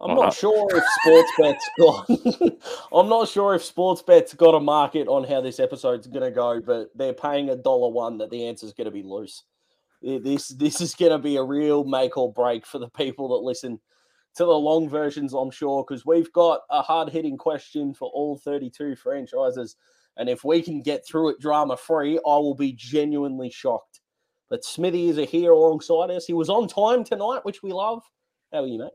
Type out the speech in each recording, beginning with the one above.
Uh, I'm not sure if Sportsbet's got. I'm not sure if Sportsbet's got a market on how this episode's going to go, but they're paying a dollar one that the answer's going to be loose. This this is going to be a real make or break for the people that listen to the long versions. I'm sure because we've got a hard hitting question for all 32 franchises, and if we can get through it drama free, I will be genuinely shocked. But Smithy is here alongside us. He was on time tonight, which we love. How are you, mate?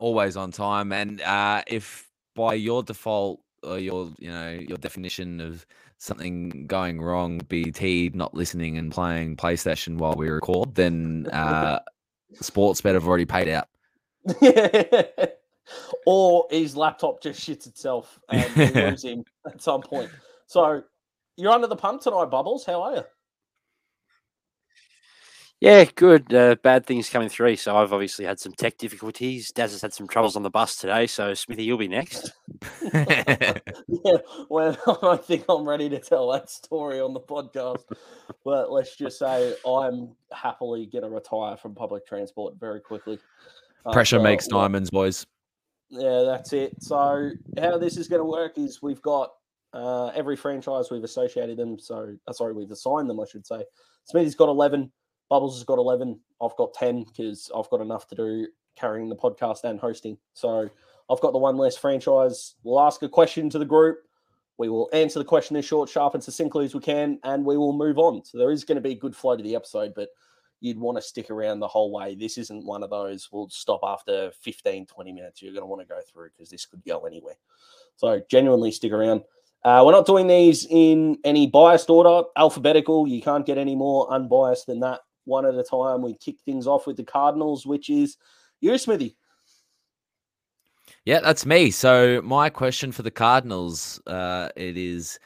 Always on time. And uh, if by your default or your you know your definition of something going wrong bt not listening and playing PlayStation while we record, then uh, Sportsbet have already paid out. or his laptop just shits itself and we lose him at some point. So you're under the pump tonight, Bubbles. How are you? Yeah, good. Uh, bad things coming through. So I've obviously had some tech difficulties. Daz has had some troubles on the bus today. So Smithy, you'll be next. yeah, well, I think I'm ready to tell that story on the podcast. But let's just say I'm happily going to retire from public transport very quickly. Pressure uh, makes well, diamonds, boys. Yeah, that's it. So how this is going to work is we've got uh, every franchise we've associated them. So uh, sorry, we've assigned them, I should say. Smithy's got 11. Bubbles has got 11. I've got 10 because I've got enough to do carrying the podcast and hosting. So I've got the one less franchise. We'll ask a question to the group. We will answer the question as short, sharp, and succinctly as we can, and we will move on. So there is going to be a good flow to the episode, but you'd want to stick around the whole way. This isn't one of those we'll stop after 15, 20 minutes. You're going to want to go through because this could go anywhere. So genuinely stick around. Uh, we're not doing these in any biased order, alphabetical. You can't get any more unbiased than that one at a time. We kick things off with the Cardinals, which is you, Smithy. Yeah, that's me. So my question for the Cardinals, uh, it is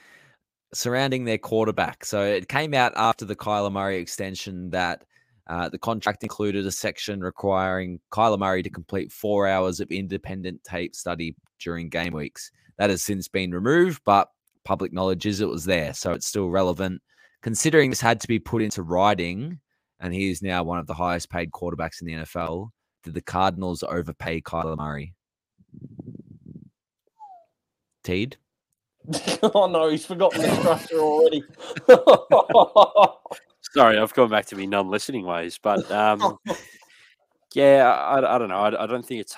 surrounding their quarterback. So it came out after the Kyler Murray extension that uh, the contract included a section requiring Kyler Murray to complete four hours of independent tape study during game weeks. That has since been removed, but public knowledge is it was there, so it's still relevant. Considering this had to be put into writing, and he is now one of the highest paid quarterbacks in the NFL. Did the Cardinals overpay Kyler Murray? Teed? oh no, he's forgotten the structure already. Sorry, I've gone back to me non-listening ways, but um, yeah, I, I, don't know. I, I, don't think it's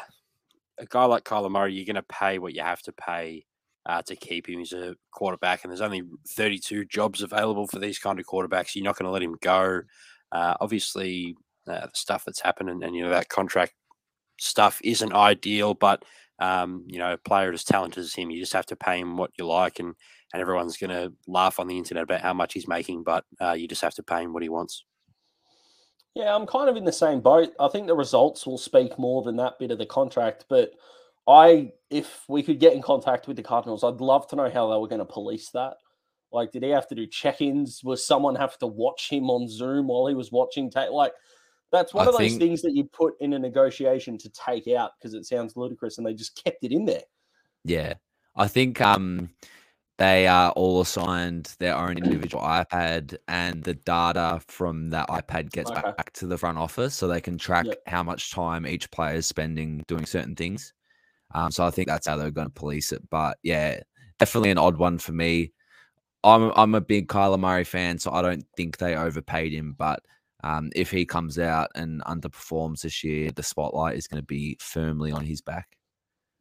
a guy like Kyler Murray. You're going to pay what you have to pay uh, to keep him. He's a quarterback, and there's only 32 jobs available for these kind of quarterbacks. You're not going to let him go. Uh, obviously, uh, the stuff that's happened and, and, you know that contract stuff isn't ideal, but um, you know, a player as talented as him, you just have to pay him what you like, and and everyone's going to laugh on the internet about how much he's making, but uh, you just have to pay him what he wants. Yeah, I'm kind of in the same boat. I think the results will speak more than that bit of the contract, but I, if we could get in contact with the Cardinals, I'd love to know how they were going to police that. Like, did he have to do check-ins? Was someone have to watch him on Zoom while he was watching tape? Like, that's one I of those think... things that you put in a negotiation to take out because it sounds ludicrous, and they just kept it in there. Yeah, I think um, they are all assigned their own individual iPad, and the data from that iPad gets okay. back to the front office, so they can track yep. how much time each player is spending doing certain things. Um, so I think that's how they're going to police it. But yeah, definitely an odd one for me. I'm I'm a big Kyler Murray fan, so I don't think they overpaid him. But um, if he comes out and underperforms this year, the spotlight is going to be firmly on his back.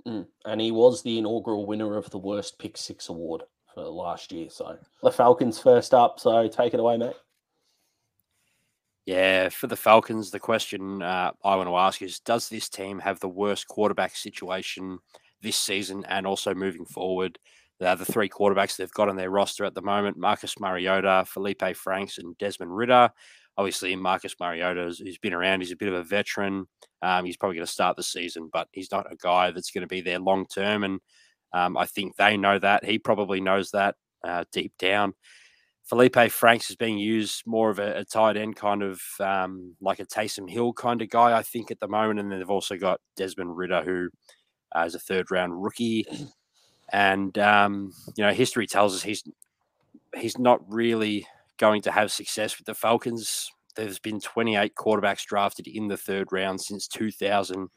Mm. And he was the inaugural winner of the worst pick six award for last year. So the Falcons first up. So take it away, mate. Yeah, for the Falcons, the question uh, I want to ask is Does this team have the worst quarterback situation this season and also moving forward? The three quarterbacks they've got on their roster at the moment Marcus Mariota, Felipe Franks, and Desmond Ridder. Obviously, Marcus Mariota, who's been around, he's a bit of a veteran. Um, he's probably going to start the season, but he's not a guy that's going to be there long term. And um, I think they know that. He probably knows that uh, deep down. Felipe Franks is being used more of a, a tight end, kind of um, like a Taysom Hill kind of guy, I think, at the moment. And then they've also got Desmond Ridder, who uh, is a third round rookie and um, you know history tells us he's he's not really going to have success with the Falcons. There's been 28 quarterbacks drafted in the third round since 2000.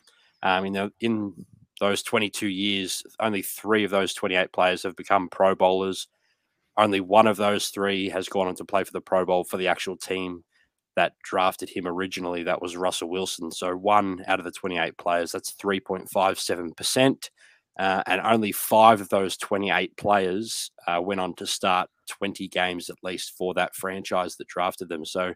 Um, in the, in those 22 years, only three of those 28 players have become Pro Bowlers. Only one of those three has gone on to play for the Pro Bowl for the actual team that drafted him originally. That was Russell Wilson. So one out of the 28 players, that's 3.57%. Uh, and only five of those 28 players uh, went on to start 20 games at least for that franchise that drafted them. So,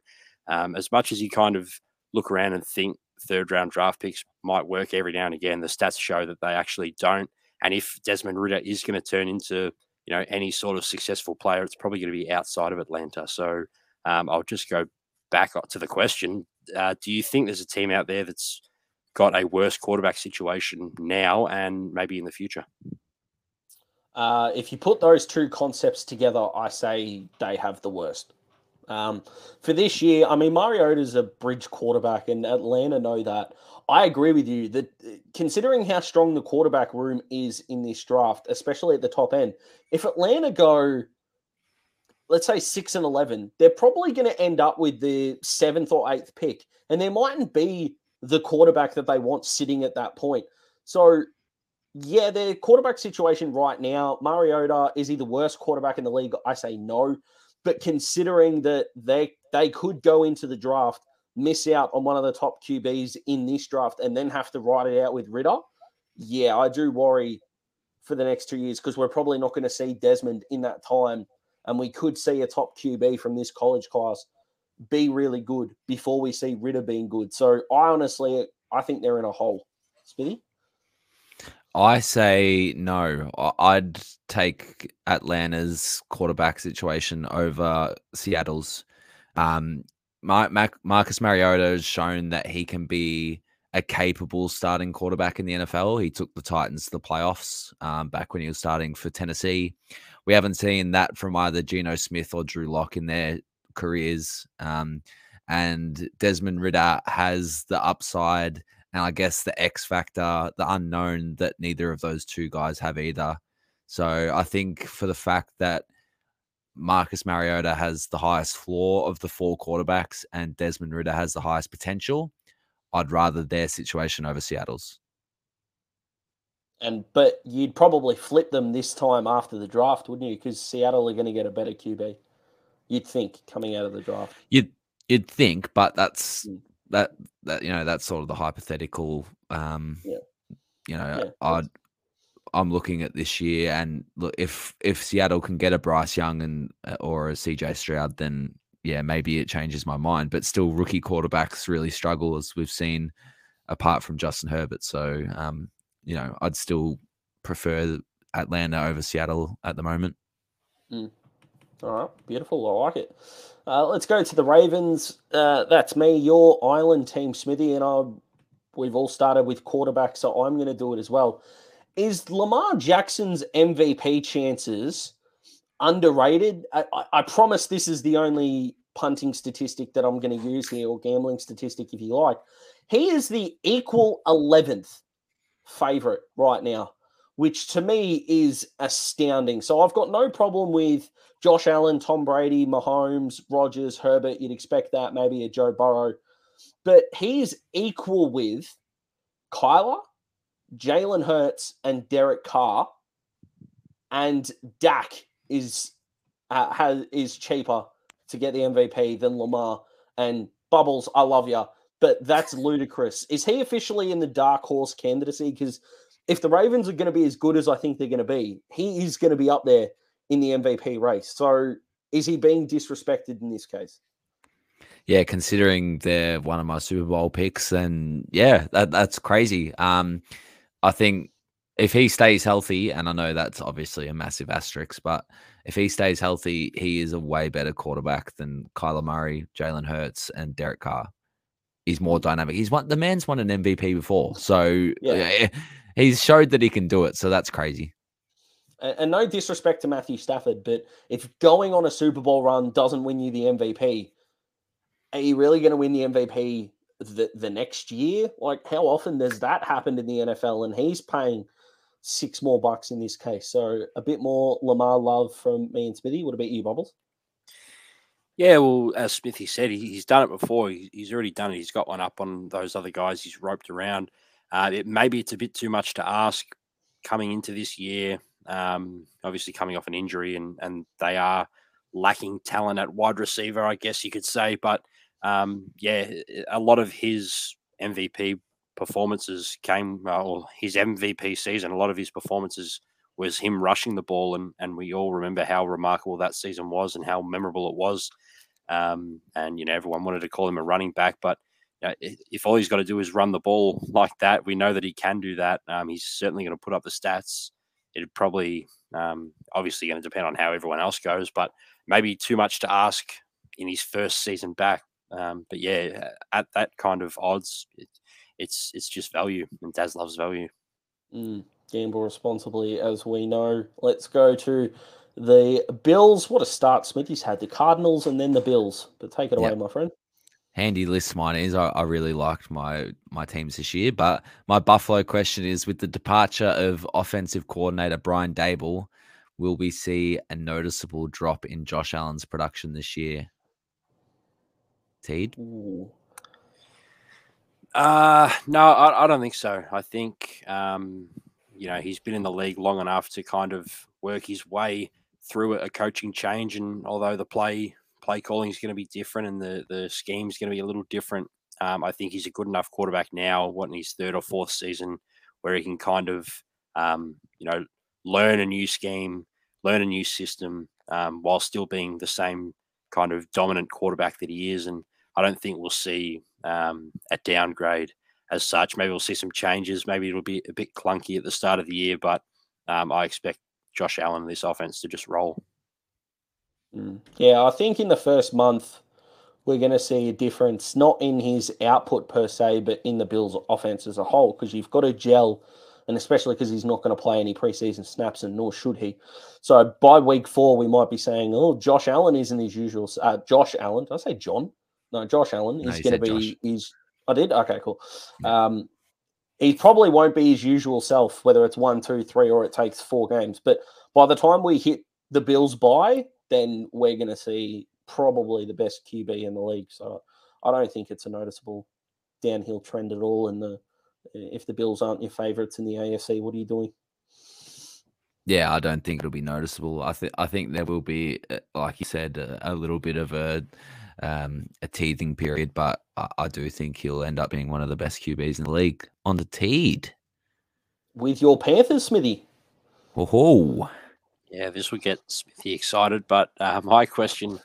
um, as much as you kind of look around and think third round draft picks might work every now and again, the stats show that they actually don't. And if Desmond Ridder is going to turn into you know any sort of successful player, it's probably going to be outside of Atlanta. So um, I'll just go back to the question: uh, Do you think there's a team out there that's got a worse quarterback situation now and maybe in the future? Uh, if you put those two concepts together, I say they have the worst. Um, for this year, I mean, Mariota's a bridge quarterback, and Atlanta know that. I agree with you that uh, considering how strong the quarterback room is in this draft, especially at the top end, if Atlanta go, let's say six and eleven, they're probably going to end up with the seventh or eighth pick, and there mightn't be the quarterback that they want sitting at that point. So, yeah, their quarterback situation right now, Mariota is he the worst quarterback in the league? I say no. But considering that they they could go into the draft, miss out on one of the top QBs in this draft, and then have to ride it out with Ridder, yeah, I do worry for the next two years because we're probably not going to see Desmond in that time, and we could see a top QB from this college class be really good before we see Ridder being good. So I honestly, I think they're in a hole. Smithy? I say no. I'd take Atlanta's quarterback situation over Seattle's. Um, Marcus Mariota has shown that he can be a capable starting quarterback in the NFL. He took the Titans to the playoffs um, back when he was starting for Tennessee. We haven't seen that from either Geno Smith or Drew Lock in their careers. Um, and Desmond Ridder has the upside and I guess the X factor, the unknown that neither of those two guys have either. So I think for the fact that Marcus Mariota has the highest floor of the four quarterbacks and Desmond Ridder has the highest potential, I'd rather their situation over Seattle's. And but you'd probably flip them this time after the draft, wouldn't you? Because Seattle are going to get a better QB. You'd think coming out of the draft. You'd you'd think, but that's mm. that that you know that's sort of the hypothetical. Um, yeah. You know, yeah, I'd I'm looking at this year, and look if if Seattle can get a Bryce Young and uh, or a CJ Stroud, then yeah, maybe it changes my mind. But still, rookie quarterbacks really struggle, as we've seen, apart from Justin Herbert. So, um, you know, I'd still prefer Atlanta over Seattle at the moment. Mm. All right, beautiful. I like it. Uh, let's go to the Ravens. Uh, that's me, your island team, Smithy, and I. We've all started with quarterback, so I'm going to do it as well. Is Lamar Jackson's MVP chances underrated? I, I, I promise this is the only punting statistic that I'm going to use here, or gambling statistic, if you like. He is the equal 11th favorite right now, which to me is astounding. So I've got no problem with Josh Allen, Tom Brady, Mahomes, Rodgers, Herbert. You'd expect that, maybe a Joe Burrow. But he's equal with Kyler, Jalen Hurts, and Derek Carr. And Dak is uh, has, is cheaper to get the MVP than Lamar. And Bubbles, I love you, but that's ludicrous. Is he officially in the dark horse candidacy? Because if the Ravens are going to be as good as I think they're going to be, he is going to be up there in the MVP race. So is he being disrespected in this case? Yeah, considering they're one of my Super Bowl picks, and yeah, that, that's crazy. Um, I think if he stays healthy, and I know that's obviously a massive asterisk, but if he stays healthy, he is a way better quarterback than Kyler Murray, Jalen Hurts, and Derek Carr. He's more dynamic. He's won the man's won an MVP before, so yeah. He's showed that he can do it. So that's crazy and no disrespect to Matthew Stafford, but if going on a Super Bowl run doesn't win you the MVP, are you really going to win the MVP the, the next year? Like, how often does that happen in the NFL? And he's paying six more bucks in this case. So a bit more Lamar love from me and Smithy. What about you, Bubbles? Yeah, well, as Smithy said, he, he's done it before. He, he's already done it. He's got one up on those other guys he's roped around. Uh, it maybe it's a bit too much to ask coming into this year. Um, obviously coming off an injury, and and they are lacking talent at wide receiver, I guess you could say. But um, yeah, a lot of his MVP performances came, or his MVP season. A lot of his performances was him rushing the ball, and and we all remember how remarkable that season was and how memorable it was. Um, and you know, everyone wanted to call him a running back, but if all he's got to do is run the ball like that, we know that he can do that. Um, he's certainly going to put up the stats. It'd probably, um, obviously, going to depend on how everyone else goes, but maybe too much to ask in his first season back. Um, but yeah, at that kind of odds, it, it's it's just value, and Daz loves value. Mm, gamble responsibly, as we know. Let's go to the Bills. What a start Smithy's had. The Cardinals and then the Bills. But take it away, my friend. Handy list mine is. I, I really liked my my teams this year, but my Buffalo question is: with the departure of offensive coordinator Brian Daboll, will we see a noticeable drop in Josh Allen's production this year? Teed? Uh, no, I, I, don't think so. I think, um, you know, he's been in the league long enough to kind of work his way through a coaching change. And although the play play calling is going to be different and the the scheme is going to be a little different, um, I think he's a good enough quarterback now, what in his third or fourth season, where he can kind of, um, you know, learn a new scheme, learn a new system, um, while still being the same kind of dominant quarterback that he is. And I don't think we'll see um, a downgrade as such. Maybe we'll see some changes. Maybe it'll be a bit clunky at the start of the year, but um, I expect Josh Allen and this offense to just roll. Mm. Yeah, I think in the first month we're going to see a difference, not in his output per se, but in the Bills' offense as a whole, because you've got to gel, and especially because he's not going to play any preseason snaps, and nor should he. So by week four, we might be saying, "Oh, Josh Allen isn't his usual." Uh, Josh Allen, did I say John? No, Josh Allen is no, going to be. is. I did. Okay, cool. Um, he probably won't be his usual self, whether it's one, two, three, or it takes four games. But by the time we hit the Bills by, then we're going to see probably the best QB in the league. So I don't think it's a noticeable downhill trend at all. And the if the Bills aren't your favourites in the AFC, what are you doing? Yeah, I don't think it'll be noticeable. I think I think there will be, uh, like you said, a, a little bit of a um, a teething period, but I, I, do think he'll end up being one of the best QBs in the league on the teed. With your Panthers, Smithy. Oh, yeah, this will get Smithy excited. But uh, my question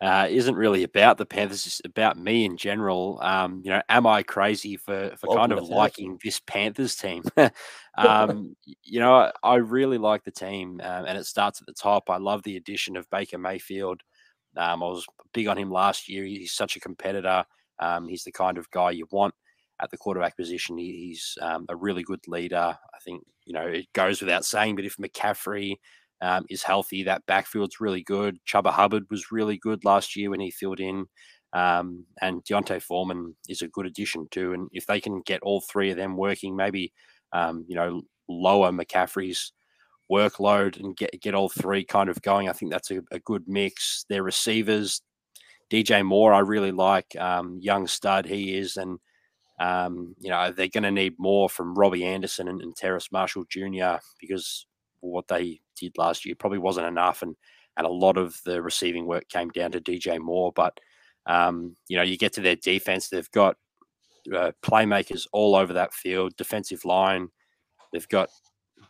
uh, isn't really about the Panthers; it's about me in general. Um, you know, am I crazy for for kind of liking this Panthers team? um, you know, I, I, really like the team, um, and it starts at the top. I love the addition of Baker Mayfield. Um, I was big on him last year. He's such a competitor. Um, he's the kind of guy you want at the quarterback position. He, he's um, a really good leader. I think you know it goes without saying, but if McCaffrey um, is healthy. That backfield's really good. Chuba Hubbard was really good last year when he filled in. Um, and D'Onta Foreman is a good addition too. And if they can get all three of them working, maybe um, you know lower McCaffrey's workload and get get all three kind of going, I think that's a, a good mix. Their receivers, DJ Moore, I really like. Um, young stud he is, and um, you know they're going to need more from Robbie Anderson and, and Terrace Marshall Jr. because what they did last year probably wasn't enough, and and a lot of the receiving work came down to DJ Moore. But um, you know, you get to their defense, they've got uh, playmakers all over that field, defensive line. They've got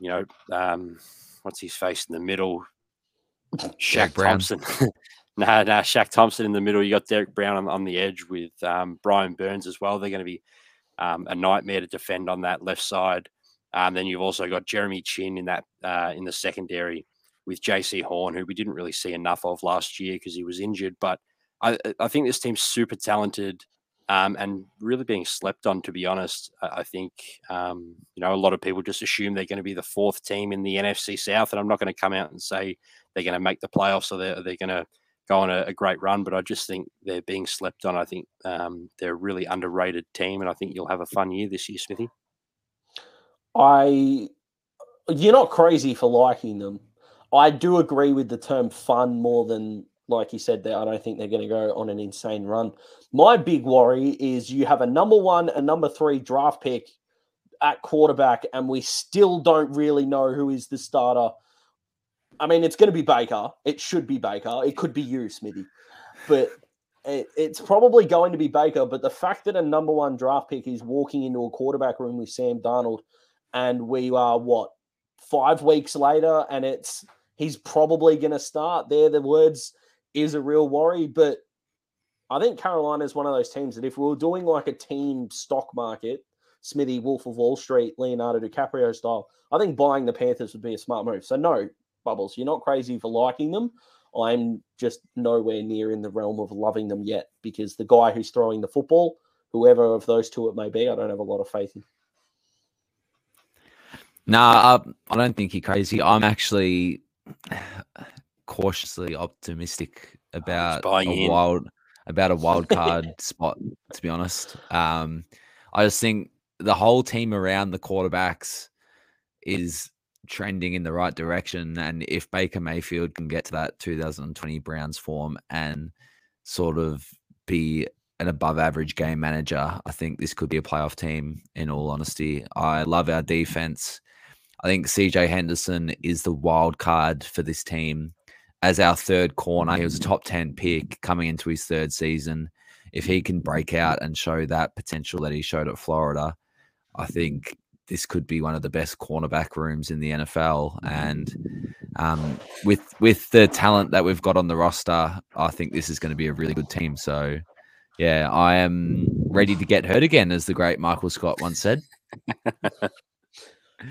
you know um, what's his face in the middle, Shaq Thompson. no, nah, nah, Shaq Thompson in the middle. You got Derek Brown on, on the edge with um, Brian Burns as well. They're going to be um, a nightmare to defend on that left side. Um, then you've also got Jeremy Chinn in that uh, in the secondary with Jaycee Horn, who we didn't really see enough of last year because he was injured. But I, I, think this team's super talented um, and really being slept on. To be honest, I, I think um, you know a lot of people just assume they're going to be the fourth team in the NFC South, and I'm not going to come out and say they're going to make the playoffs or they're they're going to go on a, a, great run. But I just think they're being slept on. I think um, they're a really underrated team, and I think you'll have a fun year this year, Smithy. I you're not crazy for liking them. I do agree with the term fun more than like you said there. I don't think they're going to go on an insane run. My big worry is you have a number one, a number three draft pick at quarterback, and we still don't really know who is the starter. I mean, it's going to be Baker. It should be Baker. It could be you, Smithy, but it, it's probably going to be Baker. But the fact that a number one draft pick is walking into a quarterback room with Sam Darnold, and we are what five weeks later, and it's he's probably going to start. There, the words is a real worry, but I think Carolina is one of those teams that if we were doing like a team stock market, Smithy, Wolf of Wall Street, Leonardo DiCaprio style, I think buying the Panthers would be a smart move. So no, Bubbles, you're not crazy for liking them. I'm just nowhere near in the realm of loving them yet because the guy who's throwing the football, whoever of those two it may be, I don't have a lot of faith in. Nah, I don't think you're crazy. I'm actually cautiously optimistic about a in. wild about a wild card spot. To be honest, um, I just think the whole team around the quarterbacks is trending in the right direction, and if Baker Mayfield can get to that 2020 Browns form and sort of be an above average game manager, I think this could be a playoff team. In all honesty, I love our defense. I think CJ Henderson is the wild card for this team as our third corner. He was a top 10 pick coming into his third season. If he can break out and show that potential that he showed at Florida, I think this could be one of the best cornerback rooms in the NFL. And um, with with the talent that we've got on the roster, I think this is going to be a really good team. So, yeah, I am ready to get hurt again, as the great Michael Scott once said.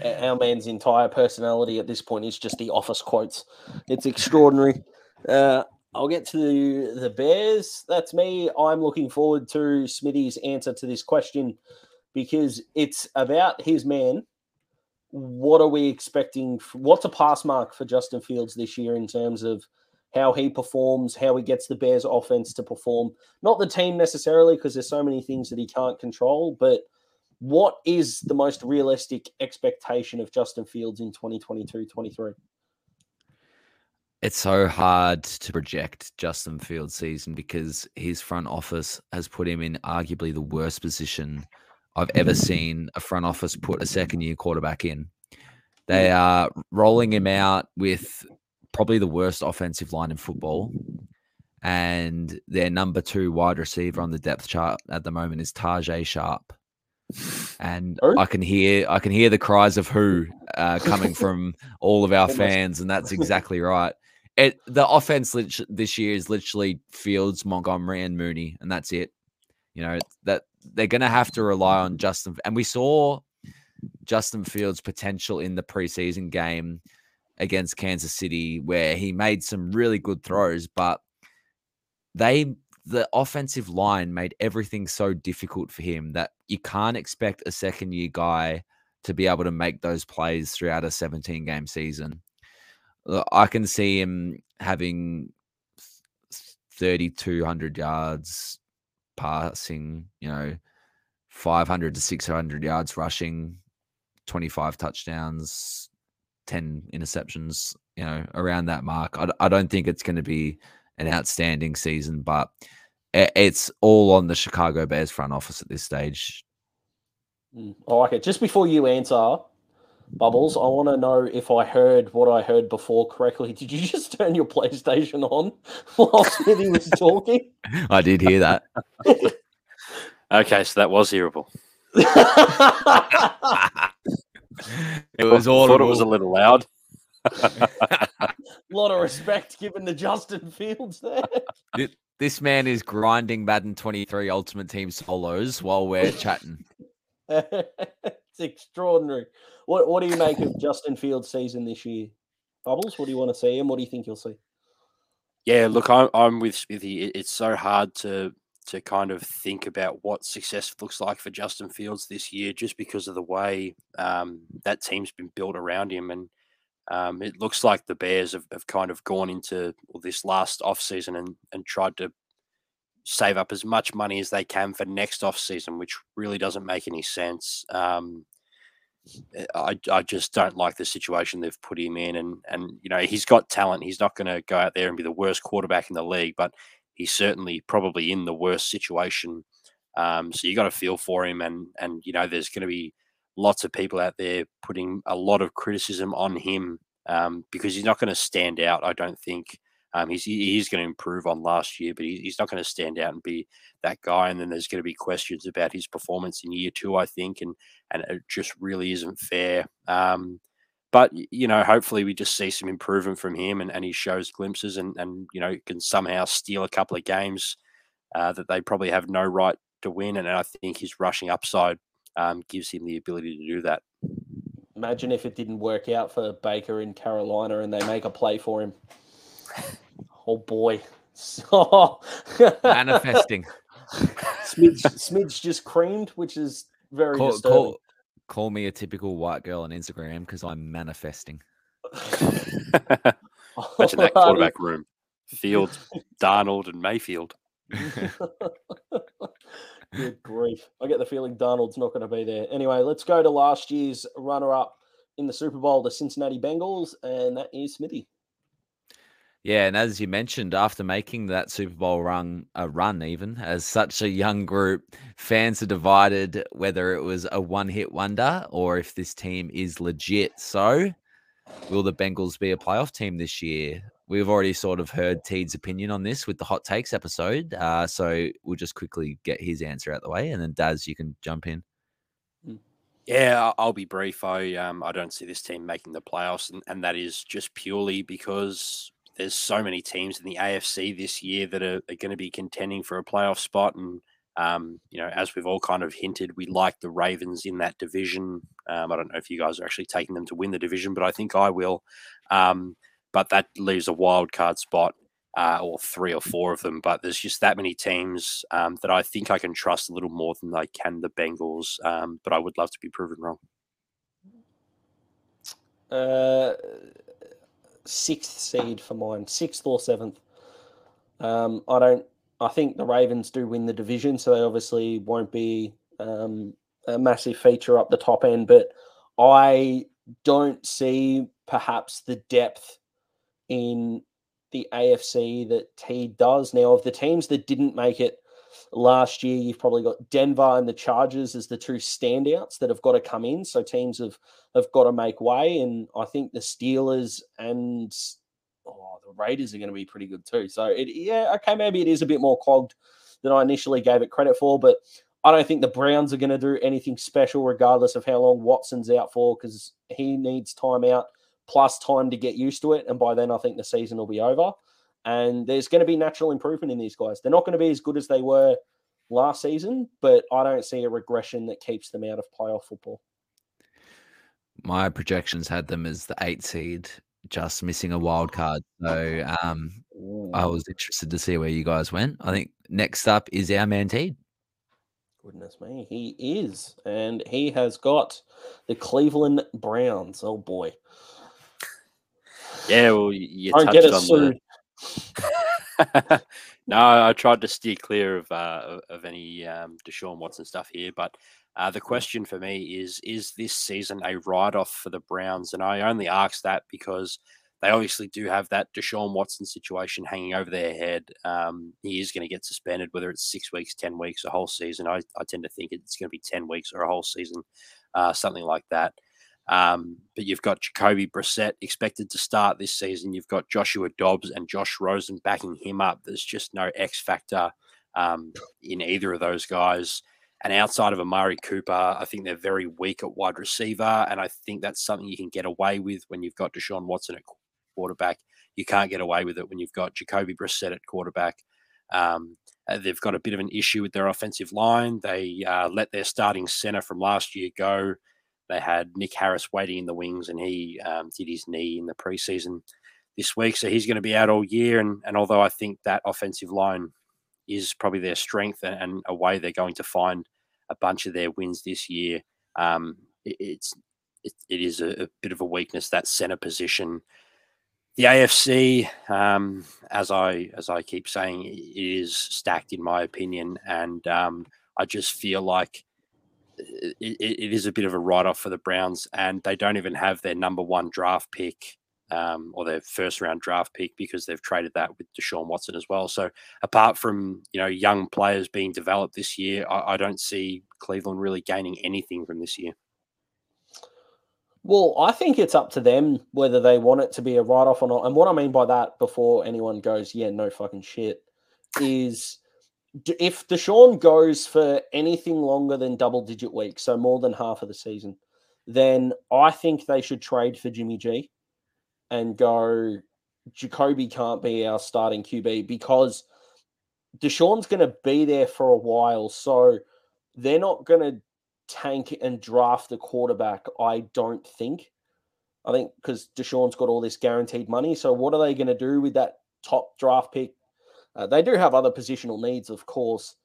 our man's entire personality at this point is just the office quotes. It's extraordinary. Uh, I'll get to the Bears. That's me. I'm looking forward to Smithy's answer to this question because it's about his man. What are we expecting? What's a pass mark for Justin Fields this year in terms of how he performs, how he gets the Bears offense to perform? Not the team necessarily, because there's so many things that he can't control, but what is the most realistic expectation of Justin Fields in 2022 23? It's so hard to project Justin Fields' season because his front office has put him in arguably the worst position I've ever seen a front office put a second year quarterback in. They are rolling him out with probably the worst offensive line in football. And their number two wide receiver on the depth chart at the moment is Tajaé Sharpe and? I can hear I can hear the cries of who uh, coming from all of our fans, and that's exactly right. It the offense this year is literally Fields, Montgomery, and Mooney, and that's it. You know that they're going to have to rely on Justin, and we saw Justin Fields' potential in the preseason game against Kansas City, where he made some really good throws, but they the offensive line made everything so difficult for him that you can't expect a second year guy to be able to make those plays throughout a 17 game season. Uh, I can see him having 3,200 yards passing, you know, 500 to 600 yards rushing, 25 touchdowns, 10 interceptions, you know, around that mark. I, I don't think it's going to be an outstanding season, but it's all on the Chicago Bears front office at this stage. Mm, I like it. Just before you answer, Bubbles, I want to know if I heard what I heard before correctly. Did you just turn your PlayStation on while Smithy was talking? I did hear that. okay, so that was hearable. it was all. Thought it was a little loud. A lot of respect given to Justin Fields there. This man is grinding Madden 23 Ultimate Team solos while we're chatting. it's extraordinary. What What do you make of Justin Fields' season this year? Bubbles, what do you want to see and what do you think you'll see? Yeah, look, I'm, I'm with Smithy. It's so hard to to kind of think about what success looks like for Justin Fields this year, just because of the way um, that team's been built around him. And um, it looks like the Bears have, have kind of gone into this last off season and, and tried to save up as much money as they can for next off season, which really doesn't make any sense. Um, eh, I, I just don't like the situation they've put him in, and and you know he's got talent. He's not going to go out there and be the worst quarterback in the league, but he's certainly probably in the worst situation. Um, so you got to feel for him, and and you know there's going to be lots of people out there putting a lot of criticism on him um, because he's not going to stand out. I don't think. Um, he's he's going to improve on last year, but he's not going to stand out and be that guy. And then there's going to be questions about his performance in year two, I think, and and it just really isn't fair. Um, but you know, hopefully we just see some improvement from him, and, and he shows glimpses, and and you know can somehow steal a couple of games uh, that they probably have no right to win. And I think his rushing upside um, gives him the ability to do that. Imagine if it didn't work out for Baker in Carolina and they make a play for him. Oh boy. Manifesting. Smidge, Smidge just creamed, which is very Call, disturbing. call, call me a typical white girl on Instagram because I'm manifesting. Imagine that quarterback room: Fields, Darnold, and Mayfield. Good grief. I get the feeling Darnold's not going to be there. Anyway, let's go to last year's runner up in the Super Bowl, the Cincinnati Bengals, and that is Smithy. Yeah, and as you mentioned, after making that Super Bowl run, a run even as such a young group, fans are divided whether it was a one-hit wonder or if this team is legit. So, will the Bengals be a playoff team this year? We've already sort of heard Teed's opinion on this with the hot takes episode, uh, so we'll just quickly get his answer out the way, and then Daz, you can jump in. Yeah, I- I'll be brief. I um I don't see this team making the playoffs, and, and that is just purely because there's so many teams in the AFC this year that are, are going to be contending for a playoff spot, and um you know as we've all kind of hinted, we like the Ravens in that division. Um, I don't know if you guys are actually taking them to win the division, but I think I will. Um, but that leaves a wild card spot. Uh, or three or four of them, but there's just that many teams um, that I think I can trust a little more than I can the Bengals. Um, but I would love to be proven wrong. Uh, sixth seed for mine, sixth or seventh. Um, I don't. I think the Ravens do win the division, so they obviously won't be um, a massive feature up the top end. But I don't see perhaps the depth in the AFC that T does now. Of the teams that didn't make it last year, you've probably got Denver and the Chargers as the two standouts that have got to come in. So teams have have got to make way, and I think the Steelers and oh, the Raiders are going to be pretty good too. So it, yeah, okay, maybe it is a bit more clogged than I initially gave it credit for, but I don't think the Browns are going to do anything special, regardless of how long Watson's out for, because he needs time out plus time to get used to it, and by then I think the season will be over. And there's going to be natural improvement in these guys. They're not going to be as good as they were last season, but I don't see a regression that keeps them out of playoff football. My projections had them as the eight seed, just missing a wild card. So um, I was interested to see where you guys went. I think next up is our man Teed. Goodness me, he is, and he has got the Cleveland Browns. Oh boy, Yeah, well, you touched on sued. the. no, I tried to steer clear of uh, of- any um, Deshaun Watson stuff here, but uh, the question for me is: Is this season a write-off for the Browns? And I only ask that because they obviously do have that Deshaun Watson situation hanging over their head. Um, he is going to get suspended, whether it's six weeks, ten weeks, a whole season. I, I tend to think it's going to be ten weeks or a whole season, uh, something like that. Um, but you've got Jacoby Brissett expected to start this season. You've got Joshua Dobbs and Josh Rosen backing him up. There's just no X factor um, in either of those guys. And outside of Amari Cooper, I think they're very weak at wide receiver. And I think that's something you can get away with when you've got Deshaun Watson at quarterback. You can't get away with it when you've got Jacoby Brissett at quarterback. Um, uh, they've got a bit of an issue with their offensive line. They uh, let their starting center from last year go. They had Nick Harris waiting in the wings, and he um, did his knee in the preseason this week, so he's going to be out all year. And, and although I think that offensive line is probably their strength and, and a way they're going to find a bunch of their wins this year, um, it, it's it, it is a, a bit of a weakness that center position. The AFC, um, as I as I keep saying, is stacked in my opinion, and um, I just feel like it, it is a bit of a write off for the Browns, and they don't even have their number one draft pick um, or their first round draft pick because they've traded that with Deshaun Watson as well. So apart from you know young players being developed this year, I, I don't see Cleveland really gaining anything from this year. Well, I think it's up to them whether they want it to be a write off or not. And what I mean by that, before anyone goes, yeah, no fucking shit, is if Deshaun goes for anything longer than double digit weeks, so more than half of the season, then I think they should trade for Jimmy G and go, Jacoby can't be our starting QB because Deshaun's going to be there for a while. So they're not going to tank and draft the quarterback, I don't think. I think because Deshaun's got all this guaranteed money. So what are they going to do with that top draft pick? Uh, they do have other positional needs, of course,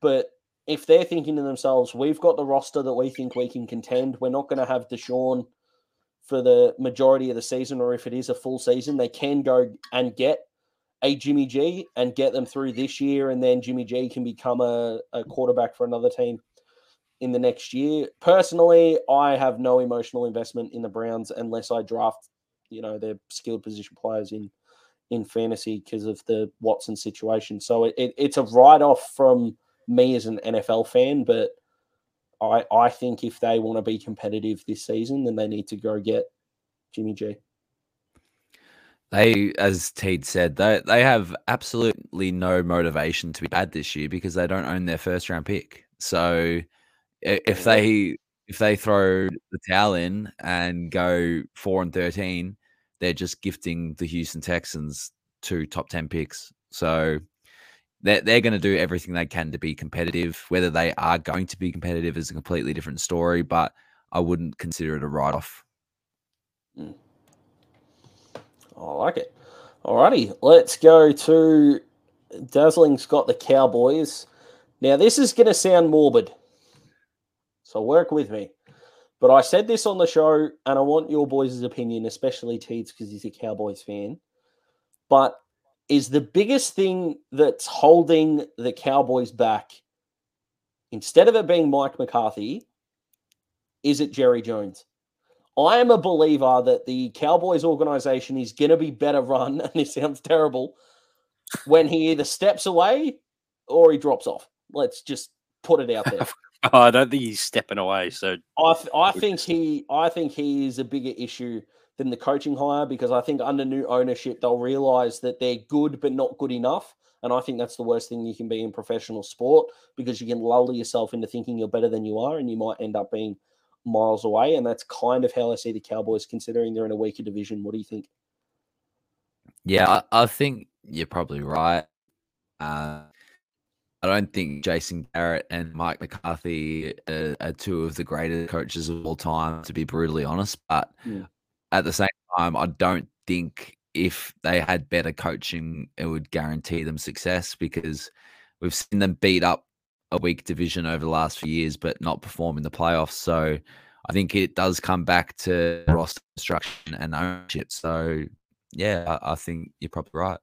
but if they're thinking to themselves, we've got the roster that we think we can contend, we're not going to have Deshaun for the majority of the season, or if it is a full season, they can go and get a Jimmy G and get them through this year, and then Jimmy G can become a, a quarterback for another team in the next year. Personally, I have no emotional investment in the Browns unless I draft, you know, their skilled position players in in fantasy because of the Watson situation. So it, it, it's a write off from me as an NFL fan, but I I think if they want to be competitive this season, then they need to go get Jimmy G. They, as Teed said, they they have absolutely no motivation to be bad this year because they don't own their first round pick. So if they if they throw the towel in and go four and thirteen, they're just gifting the Houston Texans two top ten picks. So they're they're going to do everything they can to be competitive. Whether they are going to be competitive is a completely different story, but I wouldn't consider it a write off. Mm. I like it. Alrighty, let's go to Dazzling's got the Cowboys. Now, this is going to sound morbid, so work with me. But I said this on the show, and I want your boys' opinion, especially Teeds, because he's a Cowboys fan. But is the biggest thing that's holding the Cowboys back, instead of it being Mike McCarthy, is it Jerry Jones? I am a believer that the Cowboys organization is going to be better run, and this sounds terrible, when he either steps away or he drops off. Let's just put it out there. Oh, I don't think he's stepping away. So I, th- I think he, I think he is a bigger issue than the coaching hire because I think under new ownership they'll realize that they're good but not good enough, and I think that's the worst thing you can be in professional sport because you can lull yourself into thinking you're better than you are, and you might end up being miles away. And that's kind of how I see the Cowboys, considering they're in a weaker division. What do you think? Yeah, I, I think you're probably right. Uh, I don't think Jason Garrett and Mike McCarthy are, are, two of the greatest coaches of all time, to be brutally honest. But yeah. at the same time, I don't think if they had better coaching, it would guarantee them success because we've seen them beat up a weak division over the last few years, but not perform in the playoffs. So I think it does come back to roster construction and ownership. So yeah, I, I think you're probably right.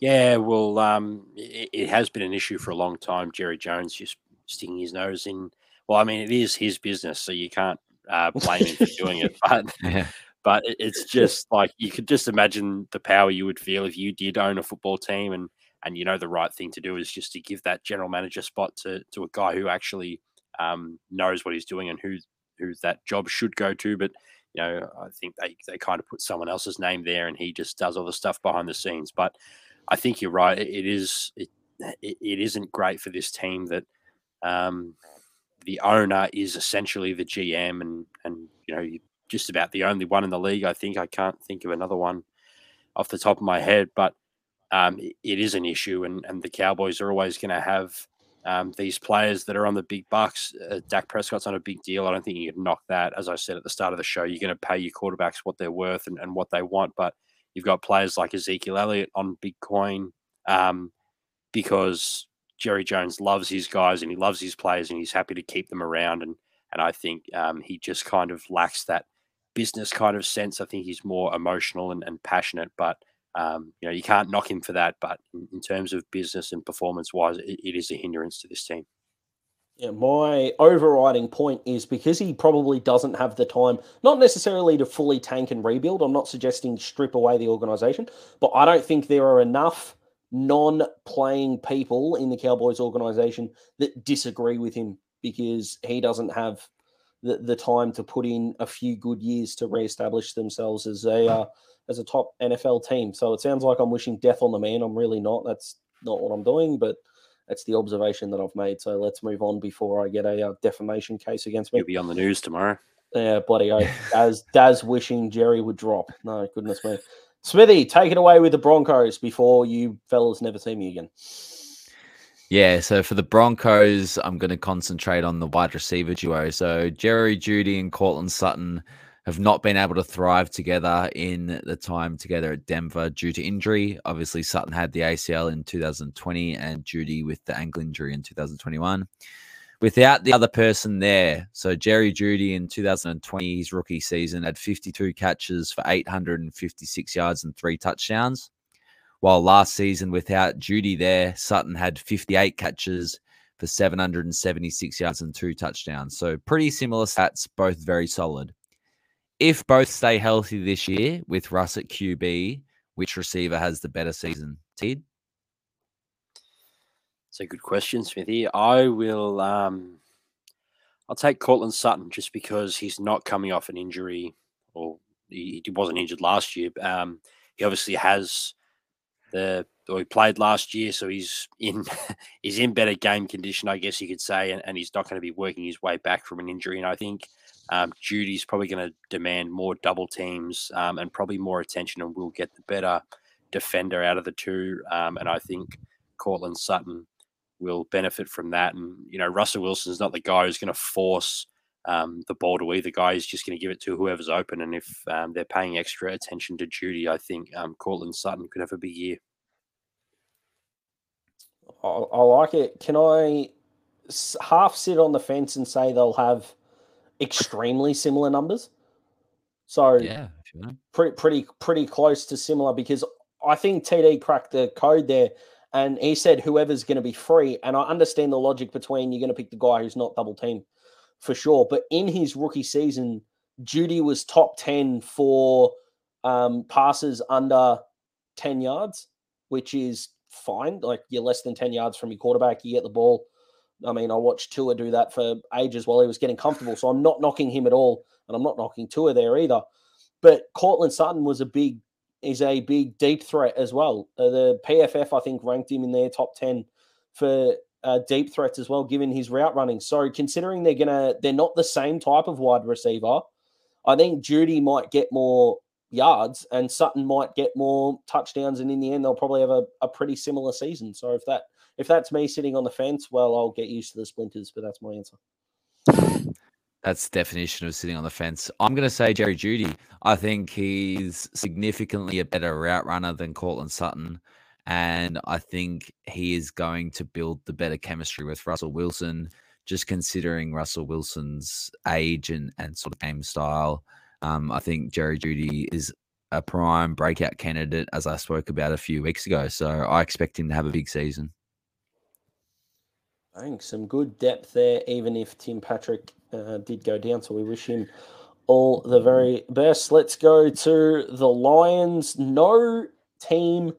Yeah, well, um, it, it, has been an issue for a long time. Jerry Jones just sticking his nose in. Well, I mean, it is his business, so you can't uh, blame him for doing it. But yeah. but it's just like you could just imagine the power you would feel if you did own a football team, and and you know the right thing to do is just to give that general manager spot to to a guy who actually um, knows what he's doing and who who that job should go to. But you know, I think they they kind of put someone else's name there, and he just does all the stuff behind the scenes. But I think you're right. It is it, it isn't great for this team that um, the owner is essentially the GM, and and you know just about the only one in the league. I think I can't think of another one off the top of my head, but um, it is an issue, and and the Cowboys are always going to have um, these players that are on the big bucks. Uh, Dak Prescott's on a big deal. I don't think you can knock that. As I said at the start of the show, you're going to pay your quarterbacks what they're worth and, and what they want, but You've got players like Ezekiel Elliott on Bitcoin um, because Jerry Jones loves his guys and he loves his players and he's happy to keep them around. And and I think um, he just kind of lacks that business kind of sense. I think he's more emotional and, and passionate, but um, you know you can't knock him for that. But in, in terms of business and performance wise, it, it is a hindrance to this team. Yeah, my overriding point is because he probably doesn't have the time, not necessarily to fully tank and rebuild. I'm not suggesting strip away the organization, but I don't think there are enough non playing people in the Cowboys organization that disagree with him because he doesn't have the, the time to put in a few good years to re-establish themselves as a uh, as a top NFL team. So it sounds like I'm wishing death on the man. I'm really not. That's not what I'm doing, but that's the observation that I've made. So let's move on before I get a uh, defamation case against me. You'll be on the news tomorrow. Yeah, bloody oath. As Daz wishing Jerry would drop. No, goodness me. Smithy, take it away with the Broncos before you fellas never see me again. Yeah, so for the Broncos, I'm going to concentrate on the wide receiver duo. So Jerry Jeudy and Courtland Sutton have not been able to thrive together in the time together at Denver due to injury. Obviously, Sutton had the ACL in 2020 and Jeudy with the ankle injury in 2021. Without the other person there, so Jerry Jeudy in 2020, his rookie season, had 52 catches for 856 yards and three touchdowns. While last season, without Jeudy there, Sutton had 58 catches for 776 yards and two touchdowns. So pretty similar stats, both very solid. If both stay healthy this year with Russ at QB, which receiver has the better season? It's a good question, Smithy. I will um I'll take Courtland Sutton just because he's not coming off an injury or he, he wasn't injured last year. Um, he obviously has the or he played last year, so he's in he's in better game condition, I guess you could say, and, and he's not going to be working his way back from an injury. And I think um, Jeudy's probably going to demand more double teams um, and probably more attention, and we'll get the better defender out of the two. Um, and I think Courtland Sutton will benefit from that. And you know, Russell Wilson's not the guy who's going to force um, the ball to either guy. He's just going to give it to whoever's open. And if um, they're paying extra attention to Jeudy, I think um, Courtland Sutton could have a big year. I like it. Can I half sit on the fence and say they'll have extremely similar numbers? So Yeah. want. pretty pretty pretty close to similar because I think TD cracked the code there and he said whoever's going to be free and I understand the logic between you're going to pick the guy who's not double team for sure but in his rookie season Jeudy was top 10 for um, passes under 10 yards which is fine like you're less than 10 yards from your quarterback you get the ball I mean I watched Tua do that for ages while he was getting comfortable so I'm not knocking him at all and I'm not knocking Tua there either but Courtland Sutton was a big is a big deep threat as well. Uh, the PFF I think ranked him in their top ten for uh, deep threats as well, given his route running. So considering they're gonna they're not the same type of wide receiver, I think Jeudy might get more yards and Sutton might get more touchdowns, and in the end they'll probably have a, a pretty similar season. So if that if that's me sitting on the fence, well, I'll get used to the splinters, but that's my answer. That's the definition of sitting on the fence. I'm going to say Jerry Jeudy. I think he's significantly a better route runner than Courtland Sutton. And I think he is going to build the better chemistry with Russell Wilson, just considering Russell Wilson's age and, and sort of game style. Um, I think Jerry Jeudy is a prime breakout candidate, as I spoke about a few weeks ago. So I expect him to have a big season. Thanks. Some good depth there, even if Tim Patrick uh, did go down. So we wish him all the very best. Let's go to the Lions. No team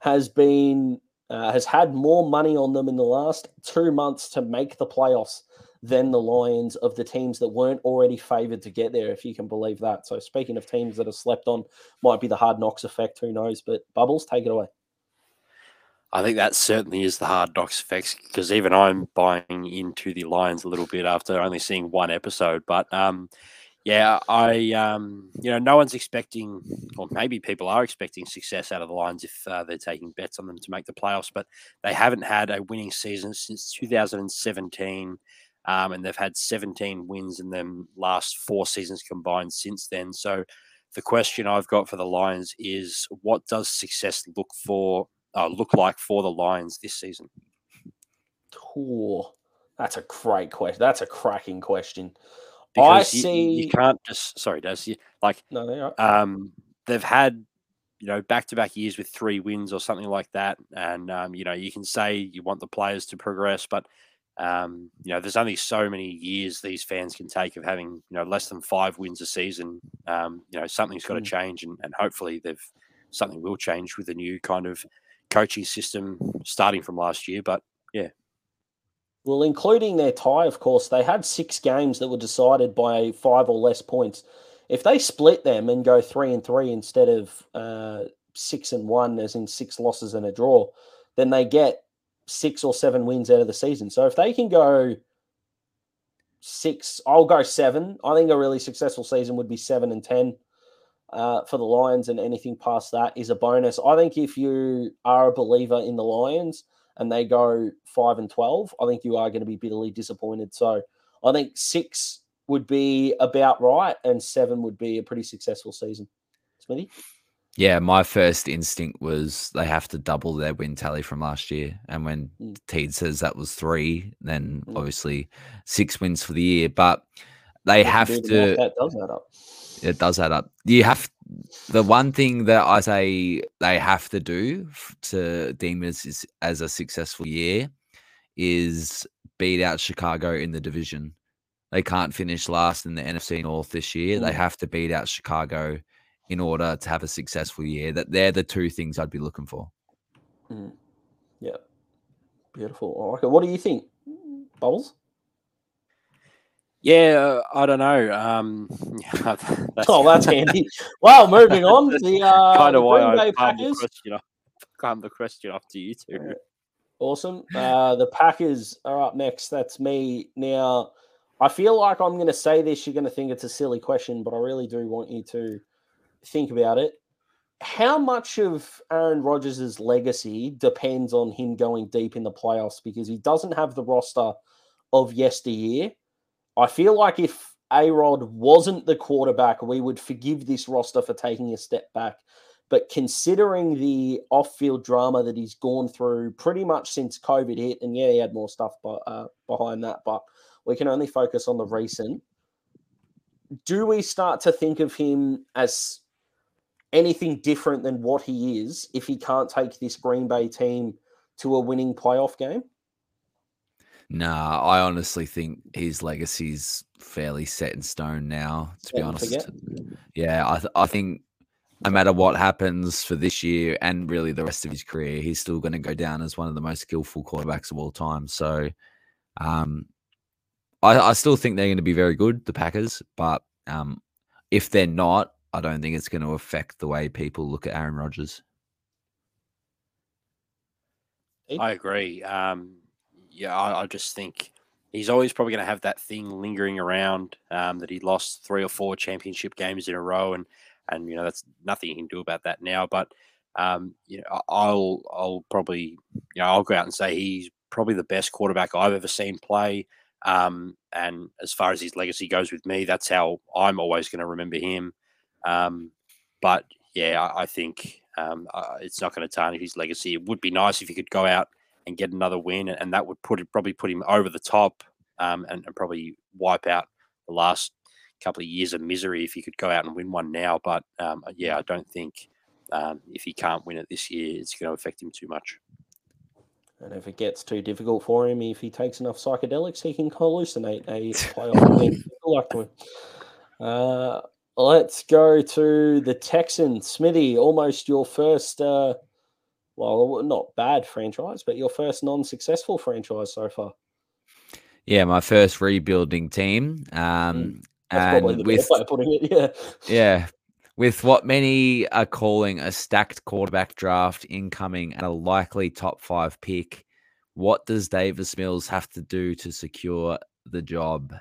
has been uh, has had more money on them in the last two months to make the playoffs than the Lions of the teams that weren't already favored to get there, if you can believe that. So speaking of teams that are slept on, might be the hard knocks effect. Who knows? But Bubbles, take it away. I think that certainly is the hard knocks effects because even I'm buying into the Lions a little bit after only seeing one episode. But um, yeah, I um, you know no one's expecting, or maybe people are expecting success out of the Lions if uh, they're taking bets on them to make the playoffs. But they haven't had a winning season since 2017. Um, and they've had 17 wins in them last four seasons combined since then. So the question I've got for the Lions is what does success look for uh, look like for the Lions this season? Oh, that's a great question. That's a cracking question. I Because you, you- see. you can't just sorry, Des, you, like No, they are. um, they've had you know back to back years with three wins or something like that, and um, you know you can say you want the players to progress, but um, you know there's only so many years these fans can take of having you know less than five wins a season. Um, you know something's got to Mm. change, and, and hopefully they've something will change with the new kind of coaching system starting from last year. But yeah. Well, including their tie, of course, they had six games that were decided by five or less points. If they split them and go three and three instead of uh, six and one, as in six losses and a draw, then they get six or seven wins out of the season. So if they can go six, I'll go seven. I think a really successful season would be seven and ten uh, for the Lions, and anything past that is a bonus. I think if you are a believer in the Lions and they go five and twelve, I think you are going to be bitterly disappointed. So I think six would be about right, and seven would be a pretty successful season. Smithy. Yeah, my first instinct was they have to double their win tally from last year. And when mm. TD says that was three, then mm. obviously six wins for the year. But they have to. That does add up. It does add up. You have the one thing that I say they have to do to deem this as, as a successful year is beat out Chicago in the division. They can't finish last in the NFC North this year. Mm. They have to beat out Chicago in order to have a successful year. That they're the two things I'd be looking for. Mm. Yeah, beautiful. I like it. What do you think, Bubbles? Yeah, I don't know. Um, that's, oh, that's handy. well, moving on. The uh, kind of why I palmed the question off. The question off to you two. Awesome. Uh, the Packers are up next. That's me now. I feel like I'm going to say this. You're going to think it's a silly question, but I really do want you to think about it, how much of Aaron Rodgers' legacy depends on him going deep in the playoffs because he doesn't have the roster of yesteryear? I feel like if A Rod wasn't the quarterback, we would forgive this roster for taking a step back. But considering the off field drama that he's gone through pretty much since COVID hit, and yeah, he had more stuff but, uh, behind that, but we can only focus on the recent. Do we start to think of him as anything different than what he is if he can't take this Green Bay team to a winning playoff game? Nah, I honestly think his legacy's fairly set in stone now. To be honest, forget. yeah, I th- I think no matter what happens for this year and really the rest of his career, he's still going to go down as one of the most skillful quarterbacks of all time. So, um, I, I still think they're going to be very good, the Packers. But um, if they're not, I don't think it's going to affect the way people look at Aaron Rodgers. I agree. Um, yeah, I, I, just think he's always probably going to have that thing lingering around um, that he lost three or four championship games in a row, and and you know that's nothing you can do about that now. But um, you know, I'll I'll probably you know I'll go out and say he's probably the best quarterback I've ever seen play. Um, and as far as his legacy goes with me, that's how I'm always going to remember him. Um, but yeah, I, I think uh, it's not going to tarnish his legacy. It would be nice if he could go out and get another win, and, that would put it, probably put him over the top um, and, and, probably wipe out the last couple of years of misery if he could go out and win one now. But um, yeah, I don't think um, if he can't win it this year, it's going to affect him too much. And if it gets too difficult for him, if he takes enough psychedelics, he can hallucinate a playoff win. Good luck to him. Uh, Let's go to the Texans. Smithy, almost your first, uh, well, not bad franchise, but your first non successful franchise so far. Yeah, my first rebuilding team. Um, hmm. and with, putting it, yeah. Yeah. With what many are calling a stacked quarterback draft incoming and a likely top five pick, what does Davis Mills have to do to secure the job?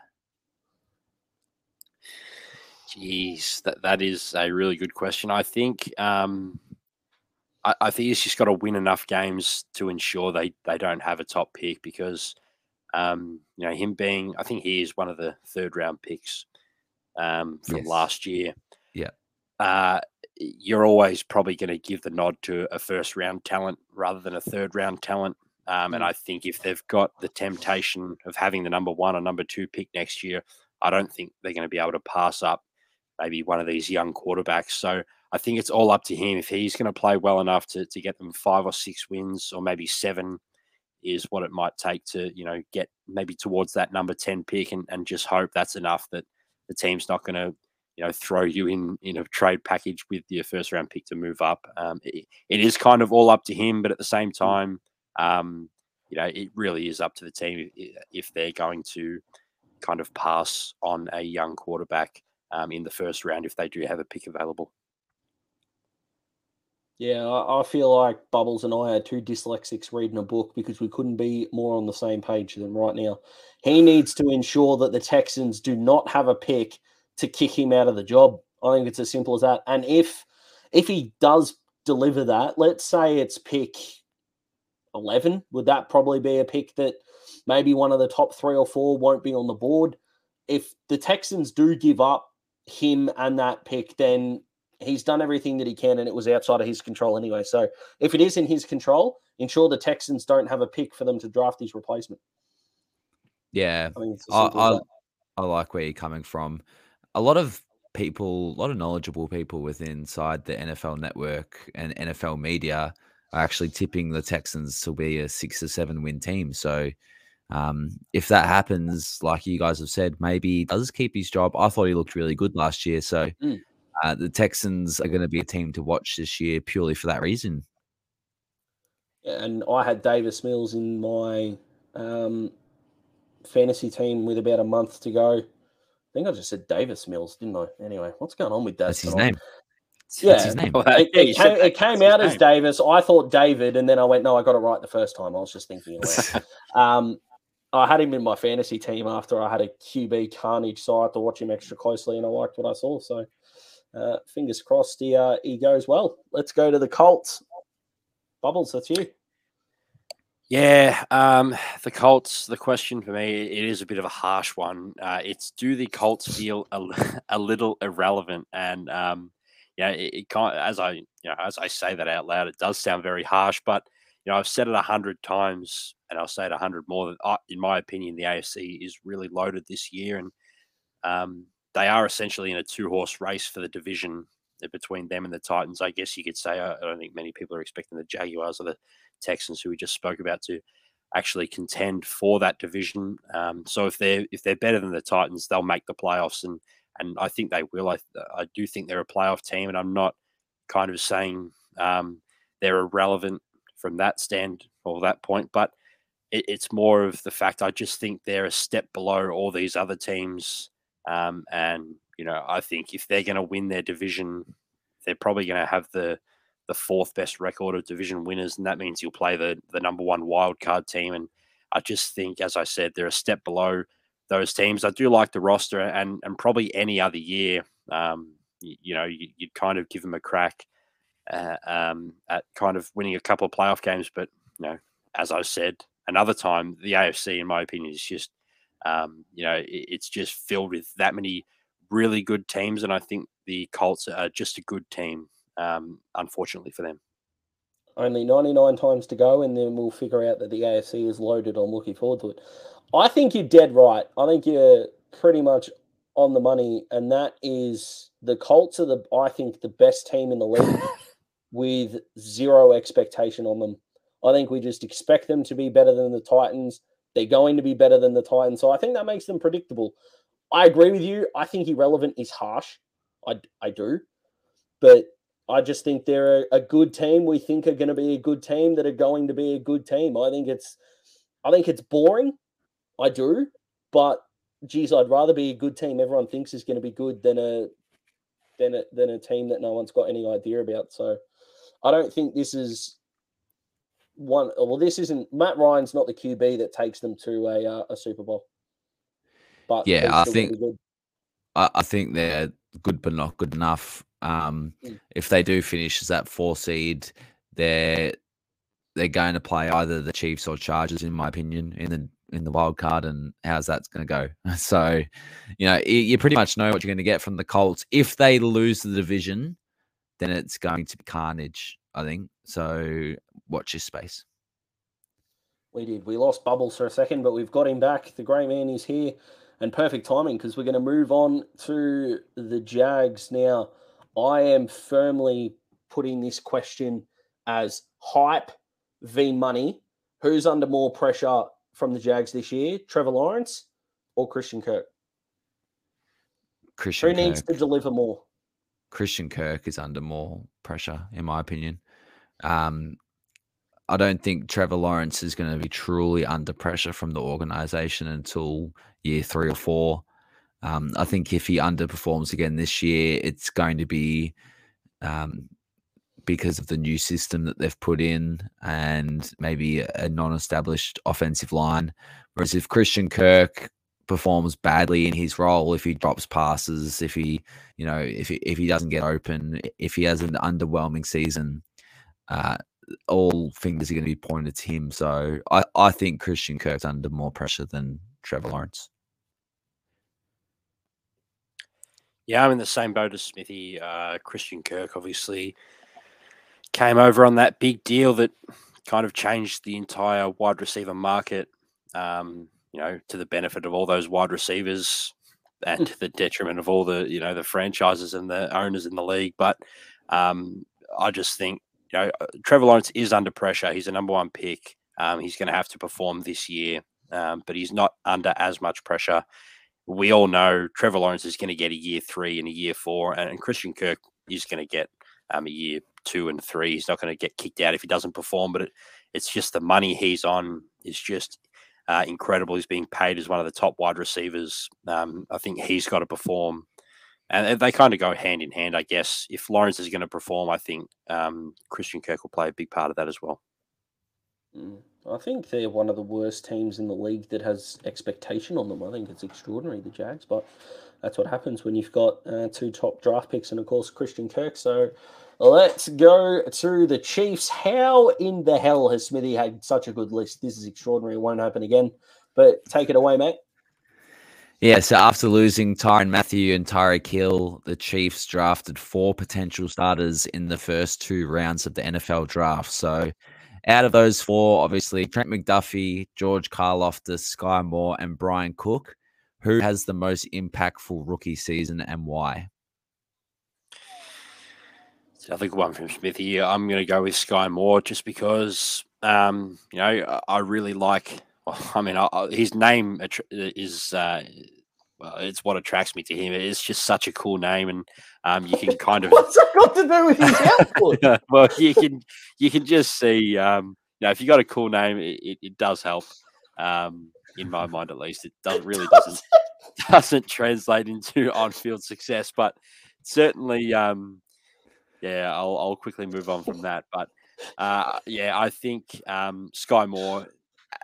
Jeez, that, that is a really good question. I think um, I, I, think he's just got to win enough games to ensure they, they don't have a top pick because um, you know him being I think he is one of the third round picks um, from yes. last year. Yeah, uh, you're always probably going to give the nod to a first round talent rather than a third round talent. Um, and mm. I think if they've got the temptation of having the number one or number two pick next year, I don't think they're going to be able to pass up maybe one of these young quarterbacks. So I think it's all up to him. If he's going to play well enough to, to get them five or six wins or maybe seven is what it might take to, you know, get maybe towards that number 10 pick and, and just hope that's enough that the team's not going to, you know, throw you in in a trade package with your first round pick to move up. Um, it, it is kind of all up to him, but at the same mm. time, um, you know, it really is up to the team if they're going to kind of pass on a young quarterback um, in the first round if they do have a pick available. Yeah, I, feel like Bubbles and I are two dyslexics reading a book because we couldn't be more on the same page than right now. He needs to ensure that the Texans do not have a pick to kick him out of the job. I think it's as simple as that. And if if he does deliver that, let's say it's pick 11, would that probably be a pick that maybe one of the top three or four won't be on the board? If the Texans do give up him and that pick, then he's done everything that he can and it was outside of his control anyway. So if it is in his control, ensure the Texans don't have a pick for them to draft his replacement. Yeah. I, mean, I, I, I like where you're coming from. A lot of people, a lot of knowledgeable people within inside the NFL network and NFL media are actually tipping the Texans to be a six or seven win team. So um, if that happens, like you guys have said, maybe he does keep his job. I thought he looked really good last year. So mm. Uh, the Texans are going to be a team to watch this year purely for that reason. And I had Davis Mills in my um, fantasy team with about a month to go. I think I just said Davis Mills, didn't I? Anyway, what's going on with that? That's his name. Yeah, his name. it, it came, it came out as Davis. I thought David, and then I went, no, I got it right the first time. I was just thinking um, I had him in my fantasy team after I had a QB carnage, so I had to watch him extra closely, and I liked what I saw. So, uh, fingers crossed, he uh, he goes well. Let's go to the Colts. Bubbles, that's you. Yeah, um, the Colts. The question for me, it is a bit of a harsh one. Uh, it's do the Colts feel a, a little irrelevant? And um, yeah, it, it can't. As I, you know, as I say that out loud, it does sound very harsh. But you know, I've said it a hundred times, and I'll say it a hundred more. That, uh, in my opinion, the AFC is really loaded this year, and um, they are essentially in a two-horse race for the division between them and the Titans. I guess you could say. I, I don't think many people are expecting the Jaguars or the Texans, who we just spoke about, to actually contend for that division. Um, so if they're if they're better than the Titans, they'll make the playoffs, and and I think they will. I I do think they're a playoff team, and I'm not kind of saying um, they're irrelevant from that stand or that point, but it, it's more of the fact I just think they're a step below all these other teams, um, and you know I think if they're going to win their division, they're probably going to have the the fourth best record of division winners, and that means you'll play the the number one wild card team. And I just think, as I said, they're a step below those teams. I do like the roster, and and probably any other year, um, you, you, know, you, would kind of give them a crack uh, um, at kind of winning a couple of playoff games. But you know, as I said, another time, the AFC, in my opinion, is just um, you know, it, it's just filled with that many really good teams, and I think the Colts are just a good team um, unfortunately for them. Only 99 times to go, and then we'll figure out that the AFC is loaded. I'm looking forward to it. I think you're dead right. I think you're pretty much on the money, and that is the Colts are the I think the best team in the league with zero expectation on them. I think we just expect them to be better than the Titans. They're going to be better than the Titans, so I think that makes them predictable. I agree with you. I think irrelevant is harsh. I I do, but I just think they're a, a good team. We think are going to be a good team that are going to be a good team. I think it's, I think it's boring. I do, but geez, I'd rather be a good team. Everyone thinks is going to be good than a, than a than a team that no one's got any idea about. So, I don't think this is one. Well, this isn't Matt Ryan's not the QB that takes them to a uh, a Super Bowl. But yeah, I think I, I think they're good, but not good enough. Um, mm. If they do finish as that four seed, they're they're going to play either the Chiefs or Chargers, in my opinion, in the in the wild card. And how's that's going to go? So, you know, you pretty much know what you're going to get from the Colts. If they lose the division, then it's going to be carnage. I think so. Watch your space. We did. We lost Bubbles for a second, but we've got him back. The grey man is here, and perfect timing because we're going to move on to the Jags now. I am firmly putting this question as hype v money. Who's under more pressure from the Jags this year, Trevor Lawrence or Christian Kirk? Christian Who Kirk. needs to deliver more? Christian Kirk is under more pressure, in my opinion. Um, I don't think Trevor Lawrence is going to be truly under pressure from the organization until year three or four. Um, I think if he underperforms again this year, it's going to be um, because of the new system that they've put in and maybe a non-established offensive line. Whereas if Christian Kirk performs badly in his role, if he drops passes, if he, you know, if he, if he doesn't get open, if he has an underwhelming season, uh, all fingers are going to be pointed to him. So I, I think Christian Kirk's under more pressure than Trevor Lawrence. Yeah, I'm in the same boat as Smithy. Uh, Christian Kirk obviously came over on that big deal that kind of changed the entire wide receiver market. Um, you know, to the benefit of all those wide receivers and to the detriment of all the you know the franchises and the owners in the league. But um, I just think you know uh, Trevor Lawrence is under pressure. He's a number one pick. Um, he's going to have to perform this year, um, but he's not under as much pressure. We all know Trevor Lawrence is going to get a year three and a year four, and, and Christian Kirk is going to get um, a year two and three. He's not going to get kicked out if he doesn't perform, but it, it's just the money he's on is just uh, incredible. He's being paid as one of the top wide receivers. Um, I think he's got to perform. And they kind of go hand in hand, I guess. If Lawrence is going to perform, I think um, Christian Kirk will play a big part of that as well. Mm. I think they're one of the worst teams in the league that has expectation on them. I think it's extraordinary, the Jags, but that's what happens when you've got uh, two top draft picks and, of course, Christian Kirk. So let's go to the Chiefs. How in the hell has Smithy had such a good list? This is extraordinary. It won't happen again. But take it away, mate. Yeah, so after losing Tyrann Mathieu and Tyreek Hill, the Chiefs drafted four potential starters in the first two rounds of the NFL draft. So out of those four, obviously Trent McDuffie, George Karlaftis, Sky Moore, and Bryan Cook. Who has the most impactful rookie season and why? I think one from Smithy. I'm going to go with Sky Moore just because, um, you know, I really like. I mean, I, his name is uh, well, it's what attracts me to him. It's just such a cool name, and um, you can kind of what's that got to do with his output? well, you can you can just see, um, you know, if you got a cool name, it, it, does help. Um, in my mind, at least, it does really doesn't doesn't translate into on-field success, but certainly, um, yeah, I'll, I'll quickly move on from that. But uh, yeah, I think um, Sky Moore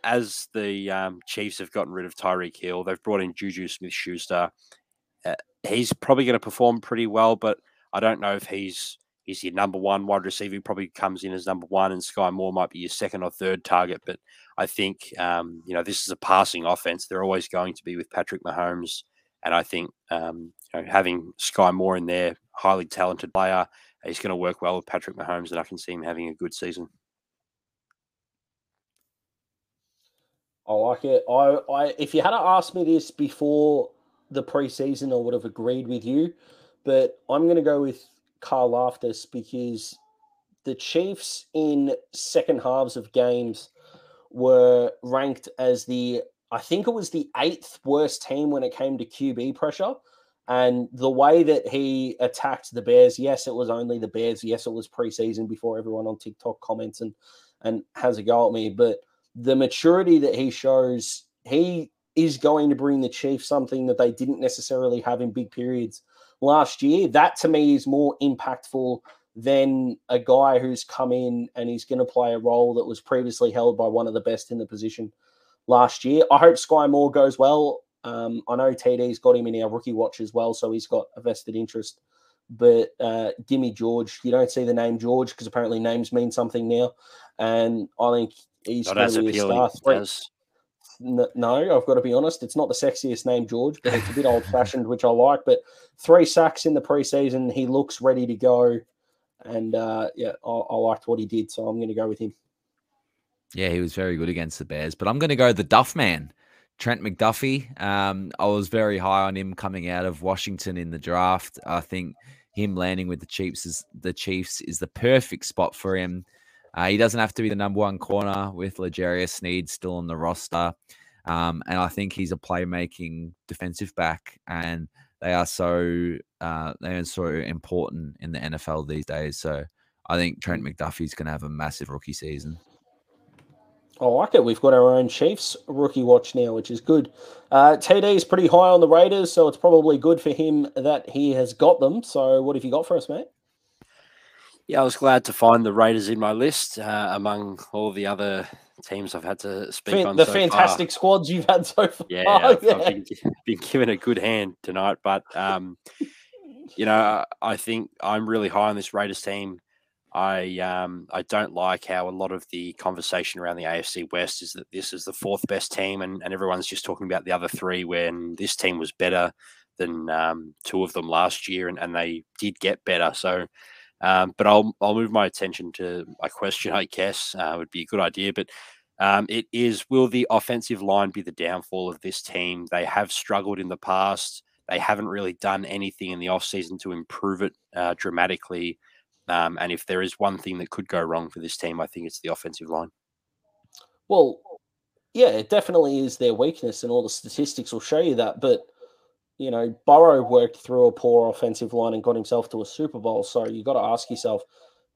as the um, Chiefs have gotten rid of Tyreek Hill, they've brought in Juju Smith Schuster. Uh, he's probably going to perform pretty well, but I don't know if he's he's your number one wide receiver. He probably comes in as number one, and Sky Moore might be your second or third target. But I think um, you know this is a passing offense. They're always going to be with Patrick Mahomes, and I think um, you know, having Sky Moore in there, highly talented player, he's going to work well with Patrick Mahomes, and I can see him having a good season. I like it. I, I if you had asked me this before the preseason, I would have agreed with you. But I'm going to go with Carl Karlaftis because the Chiefs in second halves of games were ranked as the I think it was the eighth worst team when it came to QB pressure. And the way that he attacked the Bears, yes, it was only the Bears. Yes, it was preseason before everyone on TikTok comments and and has a go at me. But the maturity that he shows, he is going to bring the Chiefs something that they didn't necessarily have in big periods last year. That to me is more impactful than a guy who's come in and he's going to play a role that was previously held by one of the best in the position last year. I hope Sky Moore goes well. Um, I know TD's got him in our rookie watch as well, so he's got a vested interest. But uh, gimme George. You don't see the name George because apparently names mean something now, and I think he's not as appealing as. No, I've got to be honest. It's not the sexiest name, George, but it's a bit old fashioned, which I like. But three sacks in the preseason. He looks ready to go. And uh, yeah, I, I liked what he did. So I'm going to go with him. Yeah, he was very good against the Bears. But I'm going to go the Duff Man, Trent McDuffie. Um, I was very high on him coming out of Washington in the draft. I think him landing with the Chiefs is the Chiefs is the perfect spot for him. Uh, he doesn't have to be the number one corner with L'Jarius Sneed still on the roster. Um, and I think he's a playmaking defensive back, and they are so uh, they are so important in the NFL these days. So I think Trent McDuffie's going to have a massive rookie season. I like it. We've got our own Chiefs rookie watch now, which is good. Uh, TD is pretty high on the Raiders, so it's probably good for him that he has got them. So, what have you got for us, mate? Yeah, I was glad to find the Raiders in my list uh, among all the other teams I've had to speak Fan- on. the so fantastic far. squads you've had so far. Yeah, I've, yeah. I've been, been given a good hand tonight, but um, you know, I think I'm really high on this Raiders team. I um, I don't like how a lot of the conversation around the AFC West is that this is the fourth best team, and, and everyone's just talking about the other three when this team was better than um, two of them last year, and, and they did get better. So, um, but I'll I'll move my attention to my question. I guess uh, would be a good idea, but um, it is: Will the offensive line be the downfall of this team? They have struggled in the past. They haven't really done anything in the offseason to improve it uh, dramatically. Um, and if there is one thing that could go wrong for this team, I think it's the offensive line. Well, yeah, it definitely is their weakness, and all the statistics will show you that. But you know, Burrow worked through a poor offensive line and got himself to a Super Bowl. So you got to ask yourself,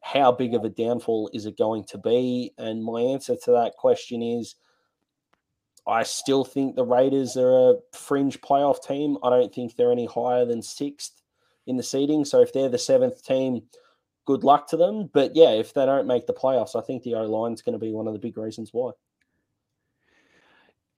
how big of a downfall is it going to be? And my answer to that question is, I still think the Raiders are a fringe playoff team. I don't think they're any higher than sixth in the seeding. So if they're the seventh team, good luck to them. But yeah, if they don't make the playoffs, I think the O line's going to be one of the big reasons why.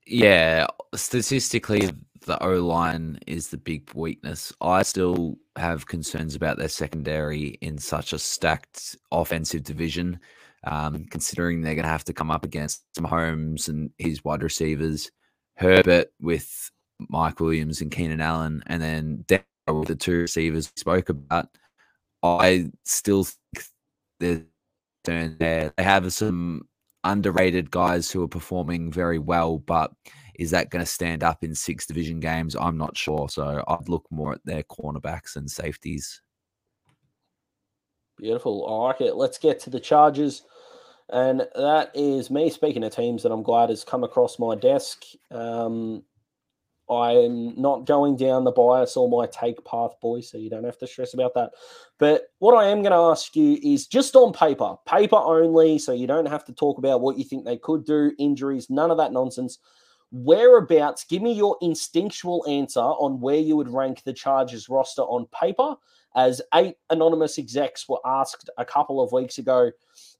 Yeah, statistically, the O line is the big weakness. I still have concerns about their secondary in such a stacked offensive division, um, considering they're going to have to come up against Mahomes and his wide receivers, Herbert with Mike Williams and Keenan Allen, and then Denver with the two receivers we spoke about. I still think there's there. They have some underrated guys who are performing very well, but is that going to stand up in six division games? I'm not sure. So I'd look more at their cornerbacks and safeties. Beautiful. I like it. Let's get to the Chargers. And that is me speaking of teams that I'm glad has come across my desk. Um, I'm not going down the bias or my take path, boy, so you don't have to stress about that. But what I am going to ask you is just on paper, paper only, so you don't have to talk about what you think they could do, injuries, none of that nonsense. Whereabouts, give me your instinctual answer on where you would rank the Chargers roster on paper, as eight anonymous execs were asked a couple of weeks ago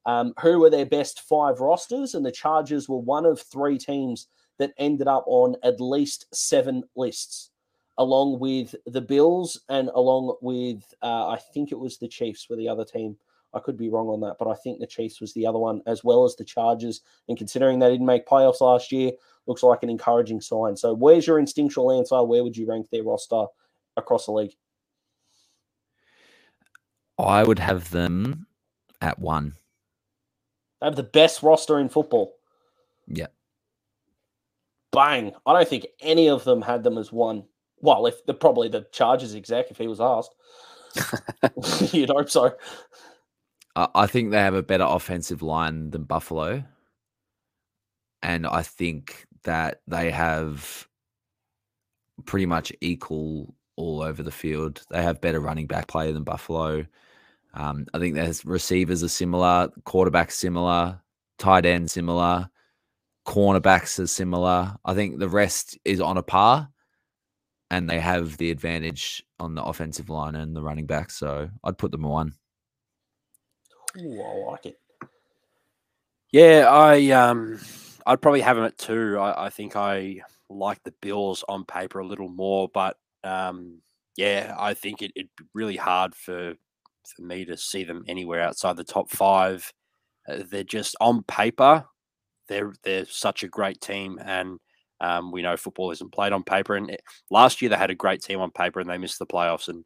um, who were their best five rosters, and the Chargers were one of three teams that ended up on at least seven lists, along with the Bills and along with, uh, I think it was the Chiefs were the other team. I could be wrong on that, but I think the Chiefs was the other one, as well as the Chargers. And considering they didn't make playoffs last year, looks like an encouraging sign. So, where's your instinctual answer? Where would you rank their roster across the league? I would have them at one. They have the best roster in football. Yeah. Bang. I don't think any of them had them as one. Well, if the probably the Chargers exec, if he was asked. You'd hope so. I think they have a better offensive line than Buffalo. And I think that they have pretty much equal all over the field. They have better running back play than Buffalo. Um, I think their receivers are similar, quarterbacks similar, tight end similar, cornerbacks are similar. I think the rest is on a par, and they have the advantage on the offensive line and the running back. So I'd put them one. Ooh, I like it. Yeah, I um, I'd probably have them at two. I, I think I like the Bills on paper a little more, but um, yeah, I think it, it'd be really hard for for me to see them anywhere outside the top five. Uh, they're just on paper, they're they're such a great team, and um, we know football isn't played on paper. And it, last year they had a great team on paper, and they missed the playoffs. And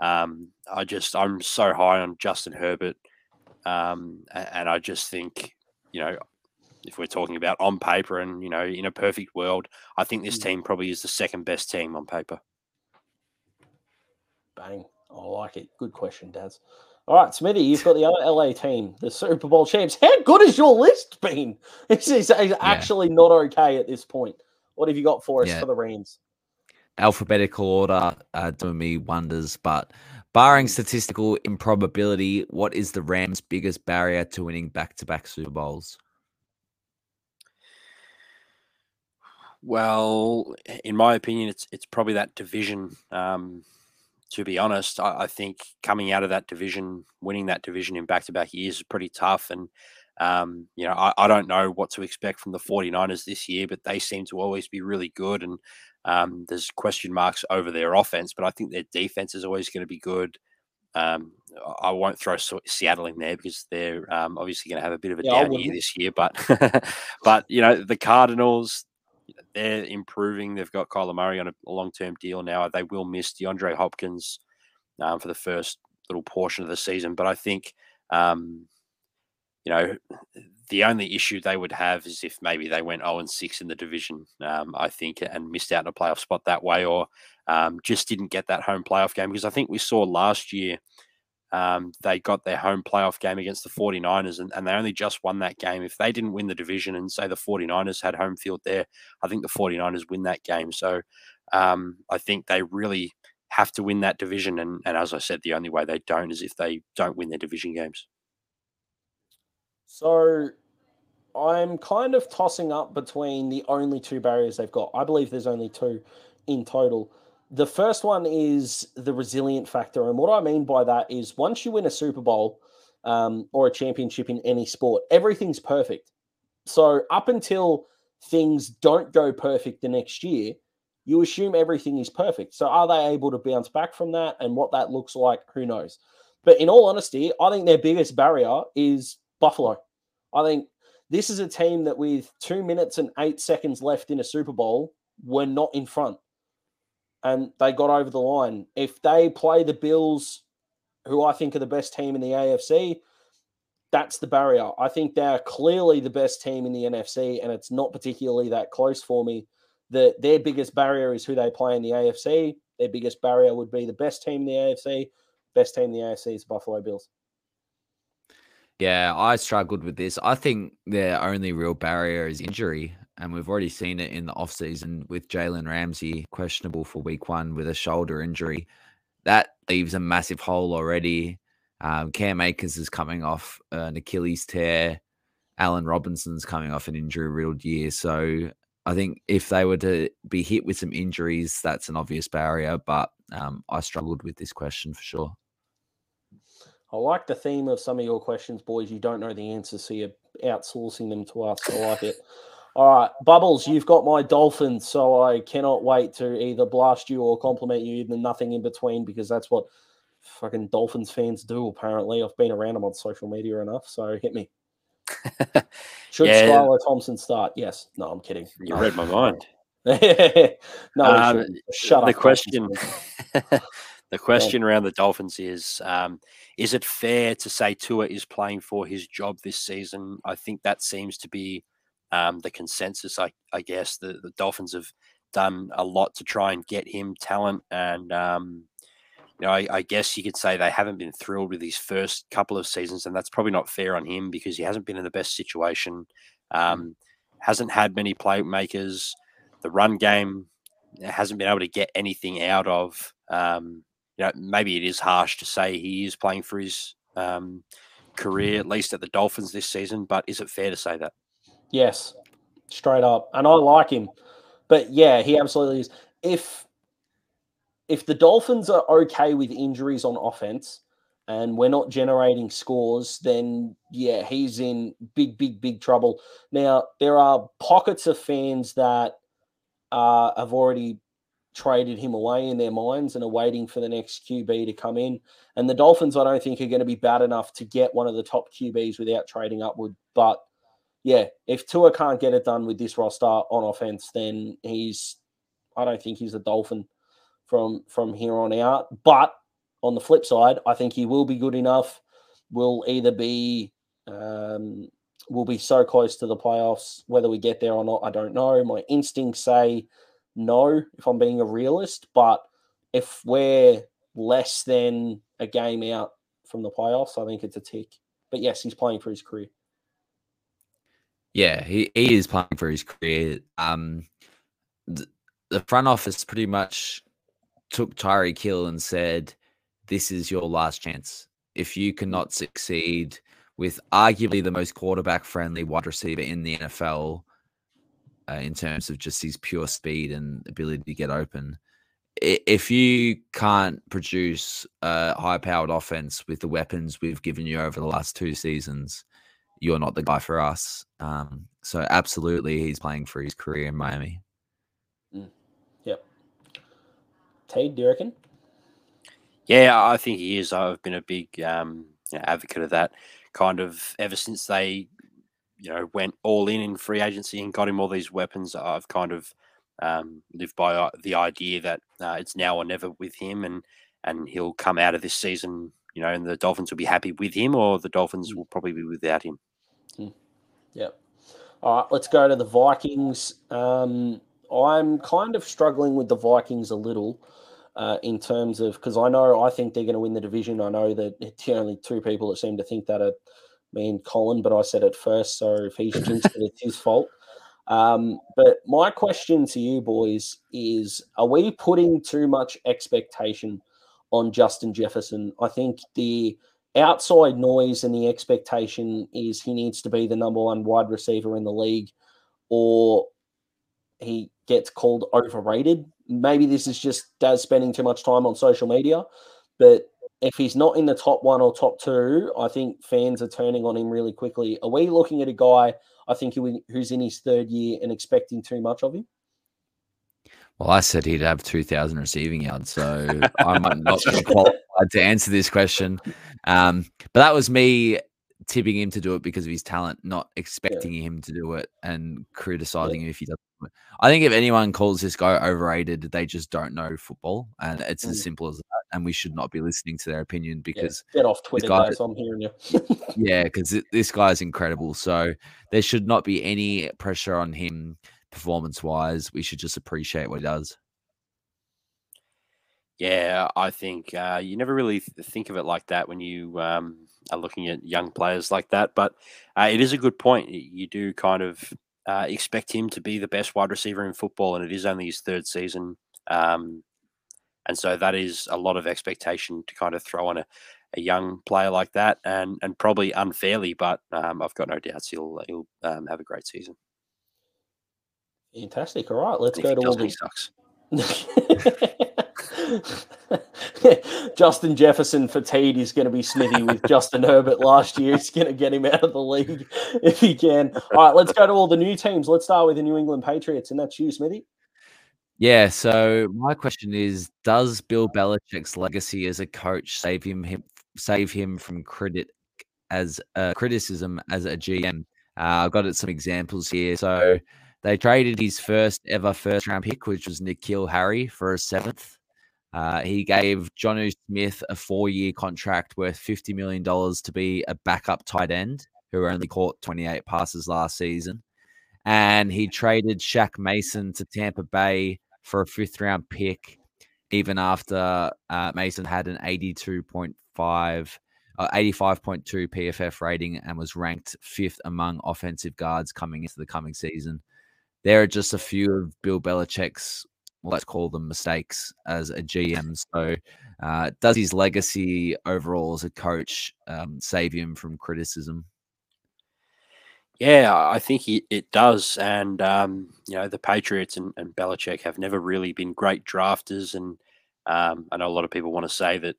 um, I just I'm so high on Justin Herbert, um, and I just think you know if we're talking about on paper and you know in a perfect world, I think this Mm. team probably is the second best team on paper. Bang. I like it. Good question, Daz. All right, Smithy, you've got the other LA team, the Super Bowl champs. How good has your list been? This is is actually not okay at this point. What have you got for us Yeah. for the Rams? alphabetical order uh, doing me wonders, but Barring statistical improbability, what is the Rams' biggest barrier to winning back to back Super Bowls? Well, in my opinion, it's it's probably that division. Um, to be honest, I, I, think coming out of that division, winning that division in back to back years is pretty tough. And um, you know, I, I, don't know what to expect from the 49ers this year, but they seem to always be really good. And um, there's question marks over their offense, but I think their defense is always going to be good. Um, I won't throw Seattle in there because they're um, obviously going to have a bit of a yeah, down year this year. But, but you know, the Cardinals, they're improving. They've got Kyler Murray on a long term deal now. They will miss DeAndre Hopkins um, for the first little portion of the season, but I think um, you know the only issue they would have is if maybe they went 0 and 6 in the division, um, I think, and missed out on a playoff spot that way, or um, just didn't get that home playoff game. Because I think we saw last year um, they got their home playoff game against the 49ers and, and they only just won that game. If they didn't win the division and say the 49ers had home field there, I think the 49ers win that game. So um, I think they really have to win that division. And, and as I said, the only way they don't is if they don't win their division games. So I'm kind of tossing up between the only two barriers they've got. I believe there's only two in total. The first one is the resilient factor. And what I mean by that is once you win a Super Bowl um, or a championship in any sport, everything's perfect. So up until things don't go perfect the next year, you assume everything is perfect. So are they able to bounce back from that? And what that looks like, who knows? But in all honesty, I think their biggest barrier is Buffalo. I think this is a team that with two minutes and eight seconds left in a Super Bowl, were not in front and they got over the line. If they play the Bills, who I think are the best team in the AFC, that's the barrier. I think they're clearly the best team in the NFC, and it's not particularly that close for me. The, their biggest barrier is who they play in the AFC. Their biggest barrier would be the best team in the AFC. Best team in the AFC is Buffalo Bills. Yeah, I struggled with this. I think their only real barrier is injury and we've already seen it in the offseason with Jalen Ramsey questionable for week one with a shoulder injury. That leaves a massive hole already. Um, Cam Akers is coming off an Achilles tear. Allen Robinson's coming off an injury riddled year. So I think if they were to be hit with some injuries, that's an obvious barrier. But um, I struggled with this question for sure. I like the theme of some of your questions, boys. You don't know the answers, so you're outsourcing them to us. I like it. All right, Bubbles, you've got my Dolphins, so I cannot wait to either blast you or compliment you, even nothing in between, because that's what fucking Dolphins fans do, apparently. I've been around them on social media enough, so hit me. Should yeah. Skylar Thompson start? Yes. No, I'm kidding. You no. read my mind. no, um, shut the up. The question, the question yeah. around the Dolphins is um, Is it fair to say Tua is playing for his job this season? I think that seems to be um, the consensus. I, I guess the, the Dolphins have done a lot to try and get him talent, and um, you know, I, I, guess you could say they haven't been thrilled with his first couple of seasons, and that's probably not fair on him because he hasn't been in the best situation. Mm. Um, hasn't had many playmakers. The run game hasn't been able to get anything out of. Um, you know, maybe it is harsh to say he is playing for his um, career, at least at the Dolphins this season. But is it fair to say that? Yes, straight up. And I like him. But yeah, he absolutely is. If if the Dolphins are okay with injuries on offense and we're not generating scores, then yeah, he's in big, big, big trouble. Now, there are pockets of fans that uh, have already traded him away in their minds and are waiting for the next QB to come in. And the Dolphins, I don't think, are going to be bad enough to get one of the top QBs without trading upward. But yeah, if Tua can't get it done with this roster on offense, then he's I don't think he's a Dolphin from from here on out. But on the flip side, I think he will be good enough. Will either be um, will be so close to the playoffs. Whether we get there or not, I don't know. My instincts say no, if I'm being a realist. But if we're less than a game out from the playoffs, I think it's a tick. But yes, he's playing for his career. Yeah, he, he is playing for his career. Um, the, front office pretty much took Tyreek Hill and said, "This is your last chance. If you cannot succeed with arguably the most quarterback-friendly wide receiver in the NFL, uh, in terms of just his pure speed and ability to get open. If you can't produce a high powered offense with the weapons we've given you over the last two seasons, you're not the guy for us. Um, so, absolutely, he's playing for his career in Miami. Mm. Yep. Tade, do you reckon? Yeah, I think he is. I've been a big um, advocate of that kind of ever since they, you know, went all in in free agency and got him all these weapons. I've kind of um, lived by uh, the idea that uh, it's now or never with him, and and he'll come out of this season, you know, and the Dolphins will be happy with him, or the Dolphins will probably be without him. Mm. Yep. All right, let's go to the Vikings. Um, I'm kind of struggling with the Vikings a little uh, in terms of because I know I think they're going to win the division. I know that the only two people that seem to think that are me and Colin, but I said it first, so if he's jinxed it, it's his fault. Um, but my question to you boys is: Are we putting too much expectation on Justin Jefferson? I think the outside noise and the expectation is he needs to be the number one wide receiver in the league, or he gets called overrated maybe this is just Daz spending too much time on social media, but if he's not in the top one or top two, I think fans are turning on him really quickly. Are we looking at a guy, I think, who's in his third year and expecting too much of him? Well, I said he'd have 2,000 receiving yards, so I might not be qualified to answer this question. Um, but that was me tipping him to do it because of his talent, not expecting yeah. him to do it and criticizing yeah. him if he doesn't. I think if anyone calls this guy overrated, they just don't know football, and it's mm. as simple as that. And we should not be listening to their opinion because yeah. get off Twitter, guy, guys. I'm hearing you. yeah, because this guy is incredible. So there should not be any pressure on him performance wise. We should just appreciate what he does. Yeah, I think uh, you never really th- think of it like that when you um, are looking at young players like that. But uh, it is a good point. You do kind of uh, expect him to be the best wide receiver in football, and it is only his third season. Um, and so that is a lot of expectation to kind of throw on a, a young player like that, and and probably unfairly, but um, I've got no doubts he'll he'll um, have a great season. Fantastic. All right, let's go to all the sucks. Justin Jefferson fatigued is going to be Smithy with Justin Herbert last year. He's going to get him out of the league if he can. All right, let's go to all the new teams. Let's start with the New England Patriots, and that's you, Smithy. Yeah. So my question is: Does Bill Belichick's legacy as a coach save him, him save him from credit as uh, criticism as a GM? Uh, I've got some examples here. So they traded his first ever first round pick, which was N'Keal Harry, for a seventh. Uh, he gave Jonnu Smith a four year contract worth $50 million to be a backup tight end who only caught 28 passes last season. And he traded Shaq Mason to Tampa Bay for a fifth round pick, even after uh, Mason had an 82.5, uh, 85.2 PFF rating and was ranked fifth among offensive guards coming into the coming season. There are just a few of Bill Belichick's let's call them mistakes as a GM. So, uh, does his legacy overall as a coach um, save him from criticism? Yeah, I think he, it does. And, um, you know, the Patriots and, and Belichick have never really been great drafters. And um, I know a lot of people want to say that,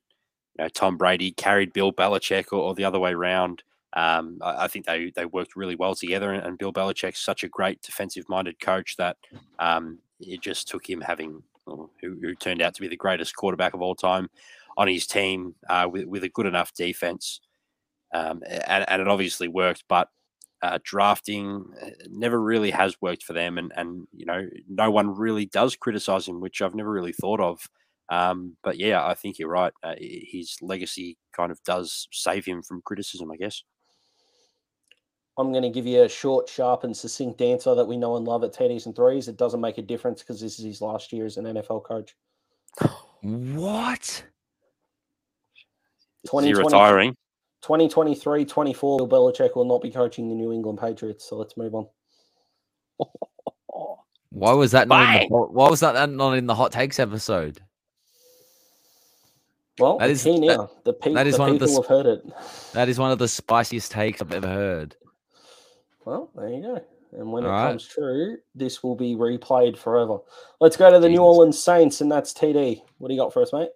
you know, Tom Brady carried Bill Belichick or, or the other way around. Um, I, I, think they they worked really well together, and, and Bill Belichick's such a great defensive minded coach that um, it just took him having who, who, turned out to be the greatest quarterback of all time on his team uh, with, with a good enough defense. Um, and, and, it obviously worked, but uh, drafting uh, never really has worked for them. And, and, you know, no one really does criticize him, which I've never really thought of. Um, but yeah, I think you're right. Uh, his legacy kind of does save him from criticism, I guess. I'm going to give you a short, sharp, and succinct answer that we know and love at TDs and threes. It doesn't make a difference because this is his last year as an NFL coach. What? Is he retiring? 2023 24, Bill Belichick will not be coaching the New England Patriots. So let's move on. Why was that not in the, why was that not in the hot takes episode? Well, that is, now. That, the, pe- that is the one people of the, have heard it. That is one of the spiciest takes I've ever heard. Well, there you go. And when All it right. comes true, this will be replayed forever. Let's go to the New Orleans Saints, and that's TD. What do you got for us, mate?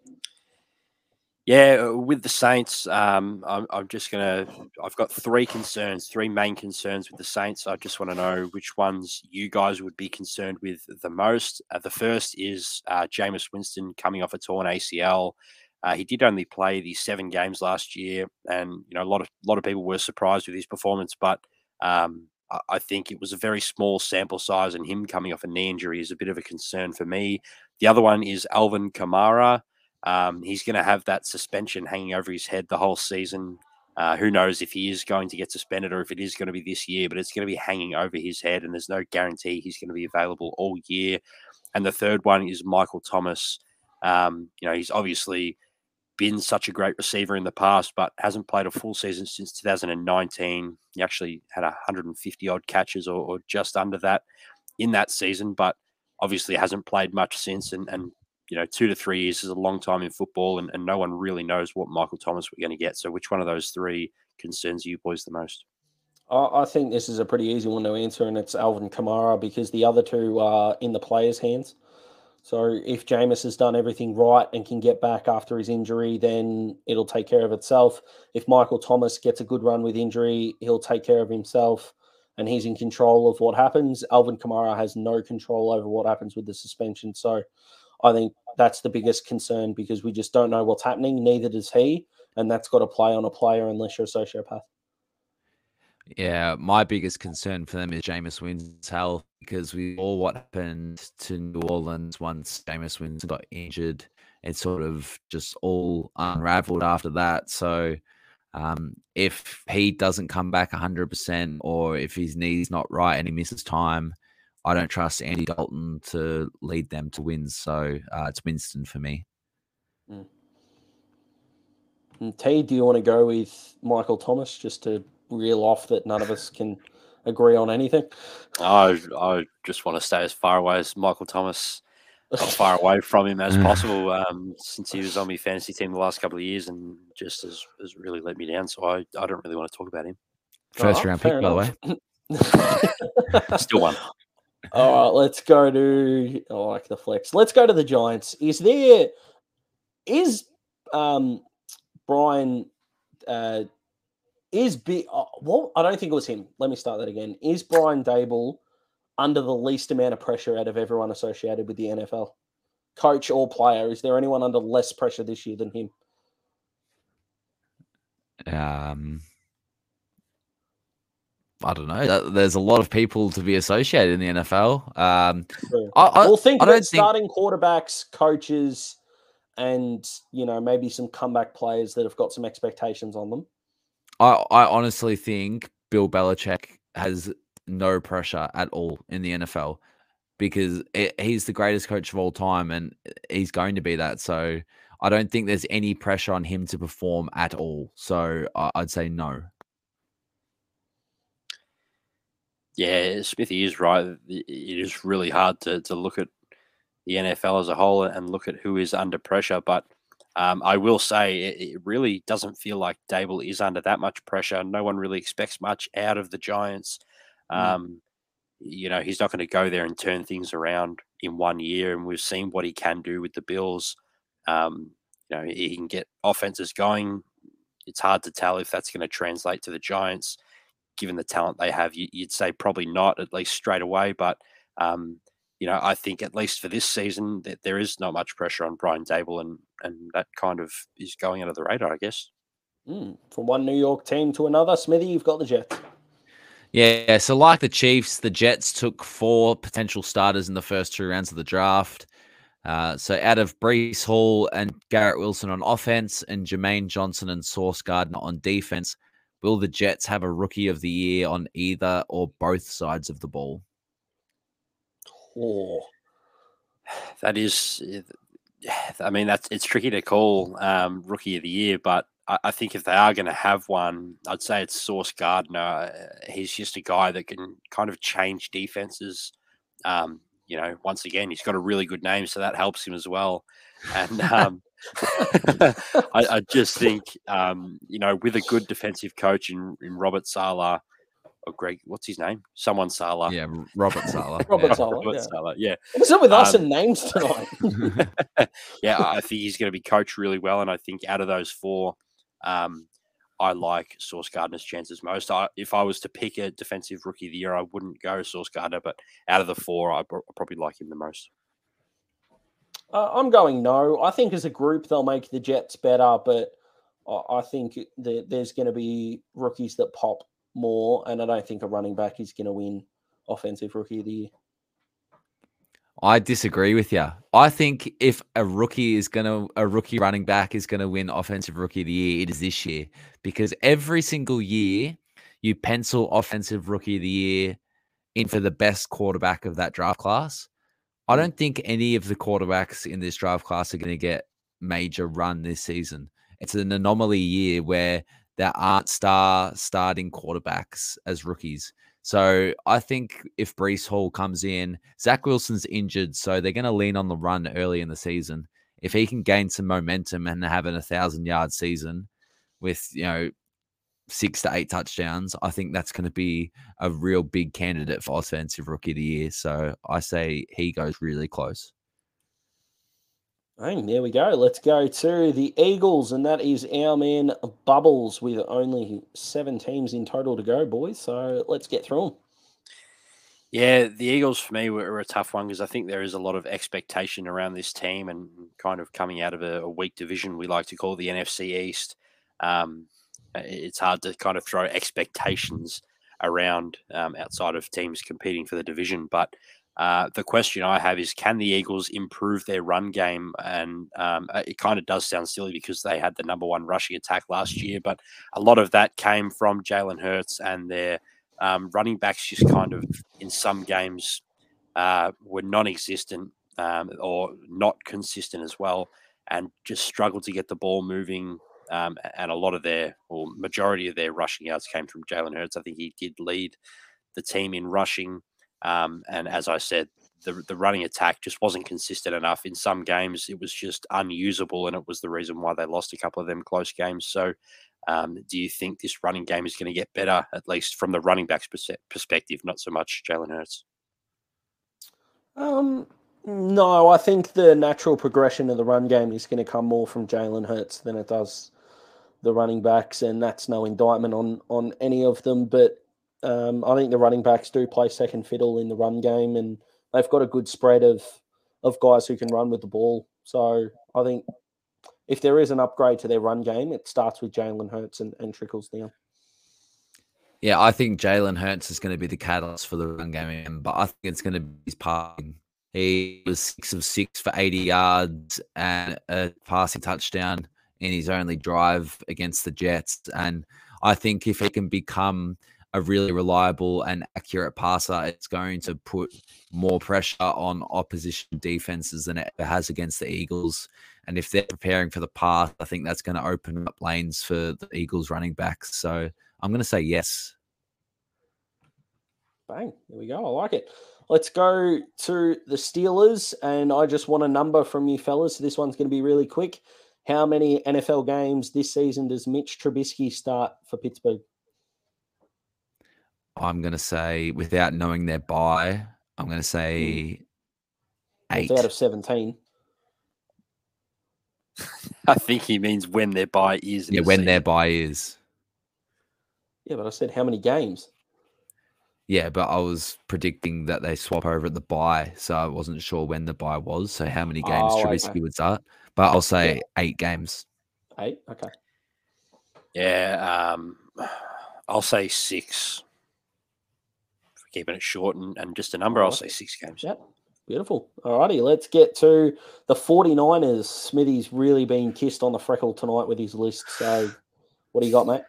Yeah, uh, with the Saints, um, I'm, I'm just gonna. I've got three concerns, three main concerns with the Saints. I just want to know which ones you guys would be concerned with the most. Uh, the first is uh, Jameis Winston coming off a torn ACL. Uh, he did only play the seven games last year, and you know a lot of a lot of people were surprised with his performance. But um, I, I think it was a very small sample size, and him coming off a knee injury is a bit of a concern for me. The other one is Alvin Kamara. Um, he's going to have that suspension hanging over his head the whole season. Uh, who knows if he is going to get suspended or if it is going to be this year, but it's going to be hanging over his head, and there's no guarantee he's going to be available all year. And the third one is Michael Thomas. Um, you know, he's obviously been such a great receiver in the past, but hasn't played a full season since 2019. He actually had 150 odd catches or, or just under that in that season, but obviously hasn't played much since. And, and you know, two to three years is a long time in football, and, and no one really knows what Michael Thomas we're going to get. So, which one of those three concerns you boys the most? I, think this is a pretty easy one to answer, and it's Alvin Kamara because the other two are in the players' hands. So if Jameis has done everything right and can get back after his injury, then it'll take care of itself. If Michael Thomas gets a good run with injury, he'll take care of himself and he's in control of what happens. Alvin Kamara has no control over what happens with the suspension. So I think that's the biggest concern because we just don't know what's happening. Neither does he. And that's got to play on a player unless you're a sociopath. Yeah, my biggest concern for them is Jameis Winston's health because we all what happened to New Orleans once Jameis Winston got injured. It sort of just all unraveled after that. So um, if he doesn't come back 100% or if his knee's not right and he misses time, I don't trust Andy Dalton to lead them to wins. So uh, it's Winston for me. And T, do you want to go with Michael Thomas just to reel off that none of us can agree on anything? I I just want to stay as far away as Michael Thomas, as far away from him as possible. Um, since he was on my fantasy team the last couple of years, and just has, has really let me down. So I, I don't really want to talk about him. First Alright, round pick, fair by the way. Still one. All right, let's go to I like the flex. Let's go to the Giants. Is there is um Brian uh is be uh, well I don't think it was him. Let me start that again. Is Brian Daboll under the least amount of pressure out of everyone associated with the NFL? Coach or player, is there anyone under less pressure this year than him? Um, I don't know. There's a lot of people to be associated in the NFL. Um. I, I, well, think I about don't think- starting quarterbacks, coaches, and you know maybe some comeback players that have got some expectations on them. I, I honestly think Bill Belichick has no pressure at all in the NFL because i he's the greatest coach of all time and he's going to be that. So I don't think there's any pressure on him to perform at all. So I, I'd say no. Yeah, Smithy is right. It is really hard to, to look at the NFL as a whole and look at who is under pressure. But um, I will say it, it really doesn't feel like Daboll is under that much pressure. No one really expects much out of the Giants. Um, you know, he's not going to go there and turn things around in one year. And we've seen what he can do with the Bills. Um, you know, he can get offenses going. It's hard to tell if that's going to translate to the Giants given the talent they have, you, would say probably not, at least straight away. But um, you know, I think at least for this season that there is not much pressure on Brian Daboll, and and that kind of is going under the radar, I guess. Mm, From one New York team to another, Smithy, you've got the Jets. Yeah, so like the Chiefs, the Jets took four potential starters in the first two rounds of the draft. Uh, so out of Breece Hall and Garrett Wilson on offense, and Jermaine Johnson and Sauce Gardner on defense, will the Jets have a rookie of the year on either or both sides of the ball? Oh, That is, I mean, that's it's tricky to call um, rookie of the year, but I, I think if they are going to have one, I'd say it's Sauce Gardner. Uh, He's just a guy that can kind of change defenses. Um, you know, once again, he's got a really good name, so that helps him as well. And um, I, I just think, um, you know, with a good defensive coach in, in Robert Saleh, or Greg, what's his name? Someone Salah. Yeah, Robert Saleh. Robert yeah. Saleh. Robert yeah. Salah, yeah. What's up with us Um, and names tonight? yeah, I think he's going to be coached really well, and I think out of those four, um, I like Sauce Gardner's chances most. I, if I was to pick a defensive rookie of the year, I wouldn't go Sauce Gardner, but out of the four, I pro- probably like him the most. Uh, I'm going no. I think as a group they'll make the Jets better, but I, think that there's going to be rookies that pop more, and I don't think a running back is going to win offensive rookie of the year. I disagree with you. I think if a rookie is gonna a rookie running back is gonna win offensive rookie of the year, it is this year because every single year you pencil offensive rookie of the year in for the best quarterback of that draft class. I don't think any of the quarterbacks in this draft class are going to get major run this season. It's an anomaly year where there aren't star starting quarterbacks as rookies. So I think if Breece Hall comes in, Zach Wilson's injured, so they're going to lean on the run early in the season. If he can gain some momentum and have an a thousand yard season with you know six to eight touchdowns, I think that's going to be a real big candidate for offensive rookie of the year. So I say he goes really close. Hey, there we go. Let's go to the Eagles, and that is our man Bubbles with only seven teams in total to go, boys. So let's get through them. Yeah, the Eagles for me were, were a tough one because I think there is a lot of expectation around this team and kind of coming out of a, a weak division we like to call the NFC East. Um, i- it's hard to kind of throw expectations around um, outside of teams competing for the division. But uh, the question I have is can the Eagles improve their run game? And um, uh, it kind of does sound silly because they had the number one rushing attack last year, but a lot of that came from Jalen Hurts and their um, running backs just kind of in some games uh, were non-existent um, or not consistent as well, and just struggled to get the ball moving. Um, and a lot of their, or majority of their rushing yards came from Jalen Hurts. I think he did lead the team in rushing. Um, and as I said, the, the running attack just wasn't consistent enough. In some games, it was just unusable, and it was the reason why they lost a couple of them close games. So, um, do you think this running game is going to get better, at least from the running back's perspective, not so much Jalen Hurts? Um, no, I think the natural progression of the run game is going to come more from Jalen Hurts than it does the running backs, and that's no indictment on on any of them. But um, I think the running backs do play second fiddle in the run game, and they've got a good spread of of guys who can run with the ball. So I think if there is an upgrade to their run game, it starts with Jalen Hurts and, and trickles down. Yeah, I think Jalen Hurts is going to be the catalyst for the run game, but I think it's going to be his passing. He was six of six for 80 yards and a passing touchdown in his only drive against the Jets. And I think if he can become a really reliable and accurate passer, it's going to put more pressure on opposition defenses than it ever has against the Eagles. And if they're preparing for the pass, I think that's going to open up lanes for the Eagles running backs. So I'm going to say yes. Bang. There we go. I like it. Let's go to the Steelers. And I just want a number from you fellas. So This one's going to be really quick. How many NFL games this season does Mitch Trubisky start for Pittsburgh? I'm going to say, without knowing their buy, I'm going to say hmm. eight. It's out of 17. I think he means when their buy is. Yeah, the when their season. buy is. Yeah, but I said how many games? Yeah, but I was predicting that they swap over at the buy, so I wasn't sure when the buy was. So how many games Oh, Trubisky okay. would start? But I'll say eight games. Eight. Okay. Yeah, um, I'll say six. For keeping it short and, and just a number, I'll say six games. Yep. Beautiful. Alrighty, let's get to the 49ers. Smithy's really been kissed on the freckle tonight with his list. So what do you got, mate?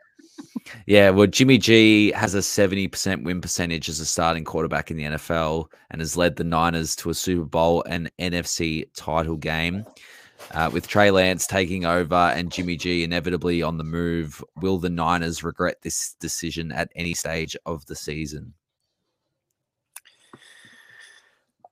Yeah, well, Jimmy G has a 70% win percentage as a starting quarterback in the NFL and has led the Niners to a Super Bowl and NFC title game. Uh, with Trey Lance taking over and Jimmy G inevitably on the move, will the Niners regret this decision at any stage of the season?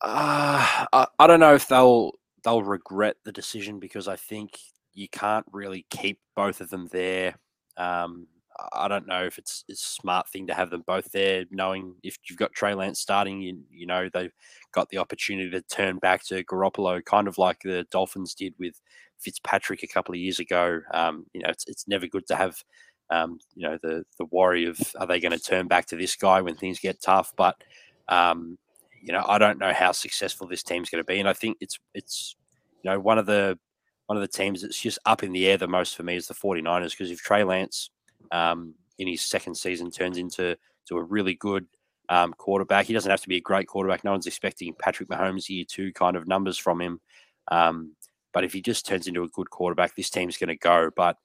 Uh, I, I don't know if they'll they'll regret the decision because I think you can't really keep both of them there. Um, I don't know if it's, it's a smart thing to have them both there, knowing if you've got Trey Lance starting, you, you know, they've got the opportunity to turn back to Garoppolo, kind of like the Dolphins did with Fitzpatrick a couple of years ago. Um, you know, it's, it's never good to have, um, you know, the, the worry of are they going to turn back to this guy when things get tough? But, um, you know, I don't know how successful this team's going to be. And I think it's, it's, you know, one of the, one of the teams that's just up in the air the most for me is the 49ers because if Trey Lance um, in his second season turns into to a really good um, quarterback, he doesn't have to be a great quarterback. No one's expecting Patrick Mahomes year two kind of numbers from him. Um, but if he just turns into a good quarterback, this team's going to go. But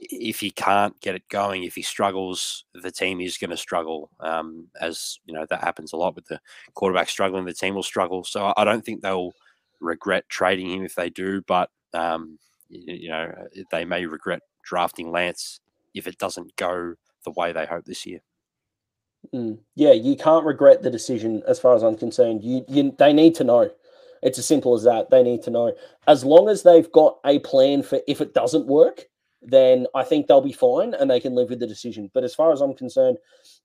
if he can't get it going, if he struggles, the team is going to struggle. Um, as you know, that happens a lot with the quarterback struggling, the team will struggle. So I don't think they'll regret trading him if they do. But um, you know, they may regret drafting Lance if it doesn't go the way they hope this year. Mm. Yeah, you can't regret the decision as far as I'm concerned. You, you, they need to know. It's as simple as that. They need to know. As long as they've got a plan for if it doesn't work, then I think they'll be fine and they can live with the decision. But as far as I'm concerned,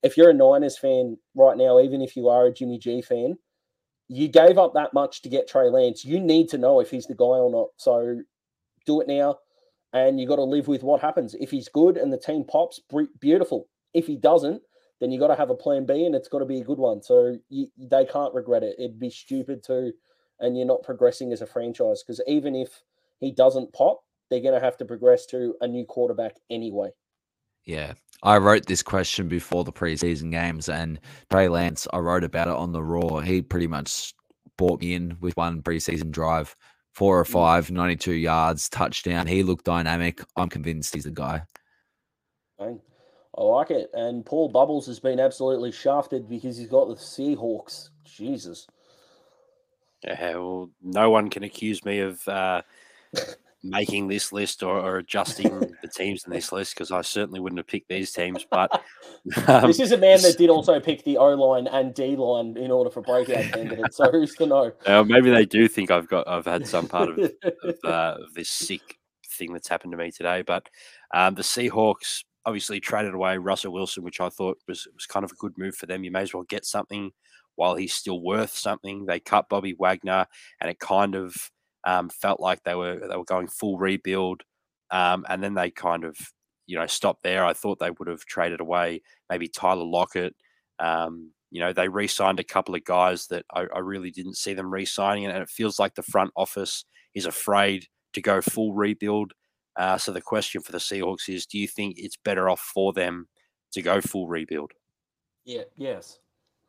if you're a Niners fan right now, even if you are a Jimmy G fan, you gave up that much to get Trey Lance. You need to know if he's the guy or not. So do it now, and you got to live with what happens. If he's good and the team pops, beautiful. If he doesn't, then you got to have a plan B, and it's got to be a good one. So you, they can't regret it. It'd be stupid to, and you're not progressing as a franchise because even if he doesn't pop, they're going to have to progress to a new quarterback anyway. Yeah, I wrote this question before the preseason games, and Trey Lance, I wrote about it on the Raw. He pretty much bought me in with one preseason drive, four or five, 92 yards, touchdown. He looked dynamic. I'm convinced he's the guy. I like it. And Paul Bubbles has been absolutely shafted because he's got the Seahawks. Jesus. Yeah, well, no one can accuse me of uh, making this list or, or adjusting the teams in this list because I certainly wouldn't have picked these teams. But um, this is a man that did also pick the O line and D line in order for breakout candidates. So who's to know? Uh, maybe they do think I've got I've had some part of, of, uh, of this sick thing that's happened to me today. But um, the Seahawks obviously traded away Russell Wilson, which I thought was was kind of a good move for them. You may as well get something while he's still worth something. They cut Bobby Wagner, and it kind of um, felt like they were they were going full rebuild, um, and then they kind of you know stopped there. I thought they would have traded away maybe Tyler Lockett. Um, you know, they re-signed a couple of guys that I, I really didn't see them re-signing, and it feels like the front office is afraid to go full rebuild. Uh, so the question for the Seahawks is: Do you think it's better off for them to go full rebuild? Yeah. Yes.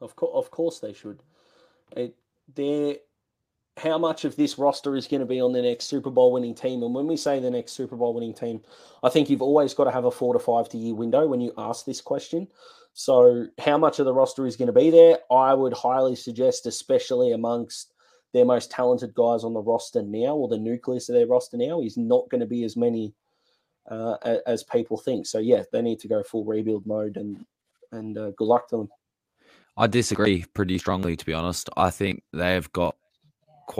Of course. Of course they should. It, they're how much of this roster is going to be on the next Super Bowl winning team. And when we say the next Super Bowl winning team, I think you've always got to have a four to five to year window when you ask this question. So, how much of the roster is going to be there? I would highly suggest, especially amongst their most talented guys on the roster now, or the nucleus of their roster now, is not going to be as many uh, as people think. So, yeah, they need to go full rebuild mode, and and uh, good luck to them. I disagree pretty strongly, to be honest. I think they've got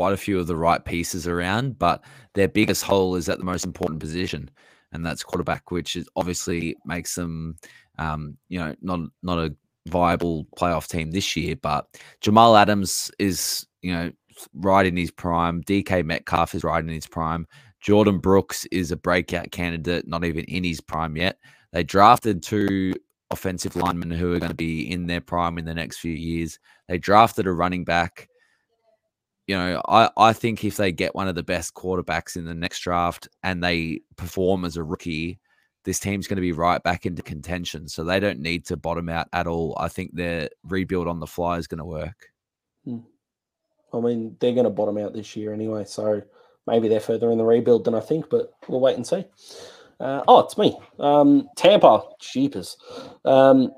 quite a few of the right pieces around, but their biggest hole is at the most important position, and that's quarterback, which is obviously makes them, um, you know, not not a viable playoff team this year. But Jamal Adams is, you know, right in his prime. DK Metcalf is right in his prime. Jordyn Brooks is a breakout candidate, not even in his prime yet. They drafted two offensive linemen who are going to be in their prime in the next few years. They drafted a running back you know, I, I think if they get one of the best quarterbacks in the next draft and they perform as a rookie, this team's going to be right back into contention. So they don't need to bottom out at all. I think their rebuild on the fly is going to work. Hmm. I mean, they're going to bottom out this year anyway. So maybe they're further in the rebuild than I think, but we'll wait and see. Uh, oh, it's me. Um, Tampa, cheapers. Um,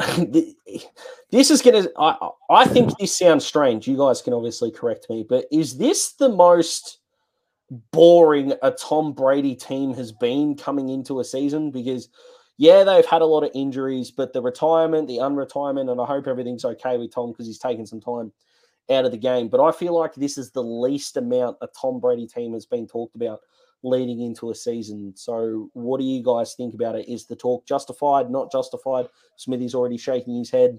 this is going to, I, I think this sounds strange. You guys can obviously correct me, but is this the most boring a Tom Brady team has been coming into a season? Because, yeah, they've had a lot of injuries, but the retirement, the unretirement, and I hope everything's okay with Tom because he's taken some time out of the game. But I feel like this is the least amount a Tom Brady team has been talked about leading into a season. So, what do you guys think about it? Is the talk justified, not justified? Smithy's already shaking his head.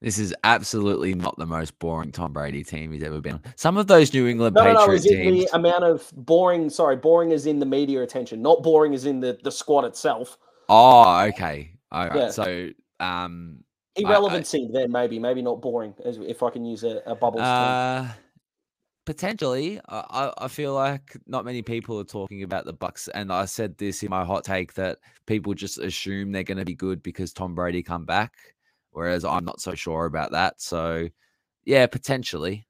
This is absolutely not the most boring Tom Brady team he's ever been on. Some of those New England No, no, no. Is it teams. the amount of boring? Sorry, boring is in the media attention, not boring is in the the squad itself. Oh, okay. All right. Yeah. So, um, I- Irrelevancy, then maybe, maybe not boring, if I can use a, a bubbles term. Potentially, I, I I feel like not many people are talking about the Bucs, and I said this in my hot take that people just assume they're going to be good because Tom Brady come back, whereas I'm not so sure about that. So, yeah, potentially.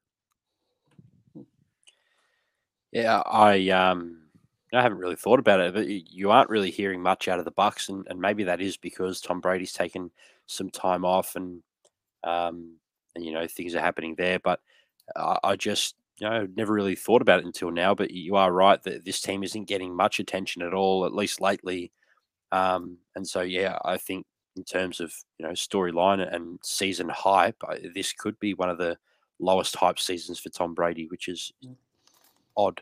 Yeah, I um, I haven't really thought about it, but you aren't really hearing much out of the Bucs, and, and maybe that is because Tom Brady's taken some time off, and um, and you know things are happening there. But I, I just you know never really thought about it until now. But you are right that this team isn't getting much attention at all, at least lately. Um, and so yeah, I think in terms of you know storyline and season hype, I, this could be one of the lowest hype seasons for Tom Brady, which is odd.